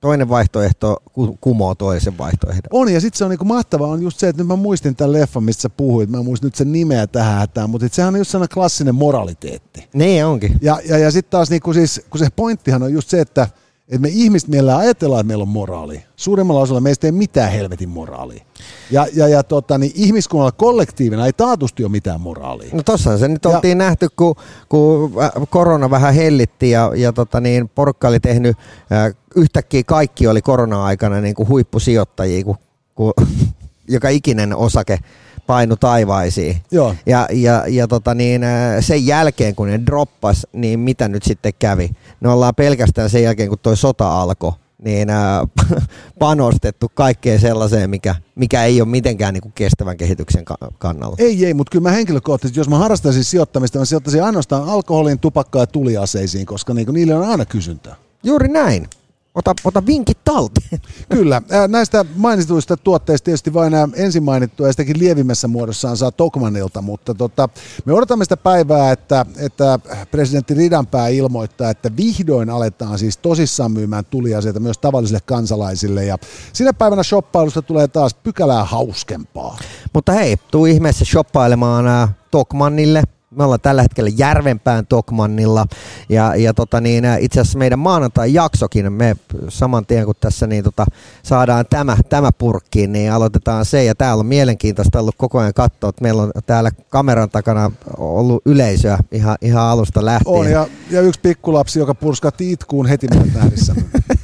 toinen vaihtoehto ku- kumoo toisen vaihtoehdon. On, ja sitten se on niinku mahtavaa on just se, että nyt mä muistin tämän leffan, mistä sä puhuit, mä en muista nyt sen nimeä tähän hätään, mutta et sehän on just sellainen klassinen moraliteetti. Niin onkin. Ja, ja, ja sitten taas niinku siis, kun se pointtihan on just se, että et me ihmiset mielellään ajatellaan, että meillä on moraali. Suurimmalla osalla meistä ei mitään helvetin moraalia. Ja, ja, ja tota, niin ihmiskunnalla kollektiivina ei taatusti ole mitään moraalia. No tossahan se nyt Ja- oltiin nähty, kun, kun äh, korona vähän hellitti ja, ja tota niin, porukka oli tehnyt, äh, yhtäkkiä kaikki oli korona-aikana niin kuin huippusijoittajia, kun, kun joka ikinen osake painu taivaisiin. Joo. Ja, ja, ja tota niin, äh, sen jälkeen, kun ne droppas, niin mitä nyt sitten kävi? Ne ollaan pelkästään sen jälkeen, kun toi sota alkoi, niin äh, panostettu kaikkeen sellaiseen, mikä, mikä ei ole mitenkään niin kuin kestävän kehityksen ka- kannalla. Ei, ei, mutta kyllä mä henkilökohtaisesti, jos mä harrastaisin sijoittamista, mä sijoittaisin ainoastaan alkoholiin, tupakkaan ja tuliaseisiin, koska niinku niille on aina kysyntää. Juuri näin. Ota, ota vinkit talteen. Kyllä. Näistä mainituista tuotteista tietysti vain nämä ensin mainittua ja sitäkin lievimmässä muodossaan saa Tokmanilta, mutta tota, me odotamme sitä päivää, että, että presidentti Ridanpää ilmoittaa, että vihdoin aletaan siis tosissaan myymään tuliaseita myös tavallisille kansalaisille ja sinä päivänä shoppailusta tulee taas pykälää hauskempaa. Mutta hei, tuu ihmeessä shoppailemaan ää, Tokmannille. Me ollaan tällä hetkellä Järvenpään Tokmannilla ja, ja tota niin, ää, itse asiassa meidän maanantai-jaksokin, me saman tien kun tässä niin tota, saadaan tämä, tämä purkkiin, niin aloitetaan se ja täällä on mielenkiintoista ollut koko ajan katsoa, että meillä on täällä kameran takana ollut yleisöä ihan, ihan alusta lähtien. On ja, ja yksi pikkulapsi, joka purskatti itkuun heti meidän.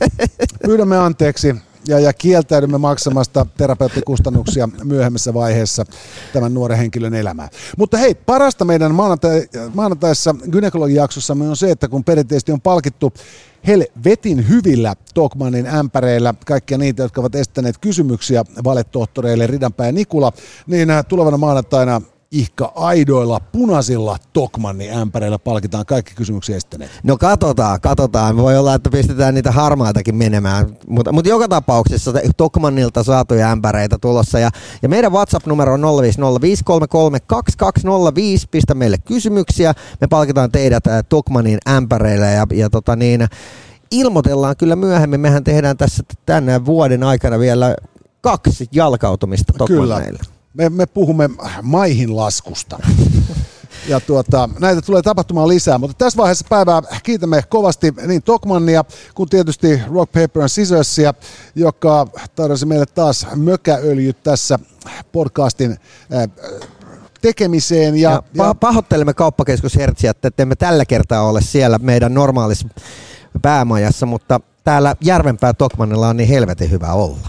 Pyydämme anteeksi ja, ja kieltäydymme maksamasta terapeuttikustannuksia myöhemmässä vaiheessa tämän nuoren henkilön elämää. Mutta hei, parasta meidän maanantai, maanantaissa gynekologijaksossamme on se, että kun perinteisesti on palkittu helvetin hyvillä Tokmanin ämpäreillä kaikkia niitä, jotka ovat estäneet kysymyksiä valetohtoreille Ridanpää ja Nikula, niin äh, tulevana maanantaina ihka aidoilla punaisilla Tokmannin ämpäreillä palkitaan kaikki kysymyksiä estäneet. No katsotaan, katsotaan. Voi olla, että pistetään niitä harmaitakin menemään. Mutta, mutta joka tapauksessa Tokmannilta saatuja ämpäreitä tulossa. Ja, ja meidän WhatsApp-numero on 050533205. Pistä meille kysymyksiä. Me palkitaan teidät äh, Tokmannin ämpäreillä ja, ja tota niin, ilmoitellaan kyllä myöhemmin. Mehän tehdään tässä tänä vuoden aikana vielä kaksi jalkautumista Kyllä. Me, me puhumme maihin laskusta. Ja tuota, näitä tulee tapahtumaan lisää, mutta tässä vaiheessa päivää kiitämme kovasti niin Tokmannia kuin tietysti Rock Paper and Scissorsia, joka tarjosi meille taas mökäöljyt tässä podcastin äh, tekemiseen. Ja, Ja, ja, pahoittelemme kauppakeskus Hertsiä, että emme tällä kertaa ole siellä meidän normaalissa päämajassa, mutta täällä Järvenpää Tokmannilla on niin helvetin hyvä olla.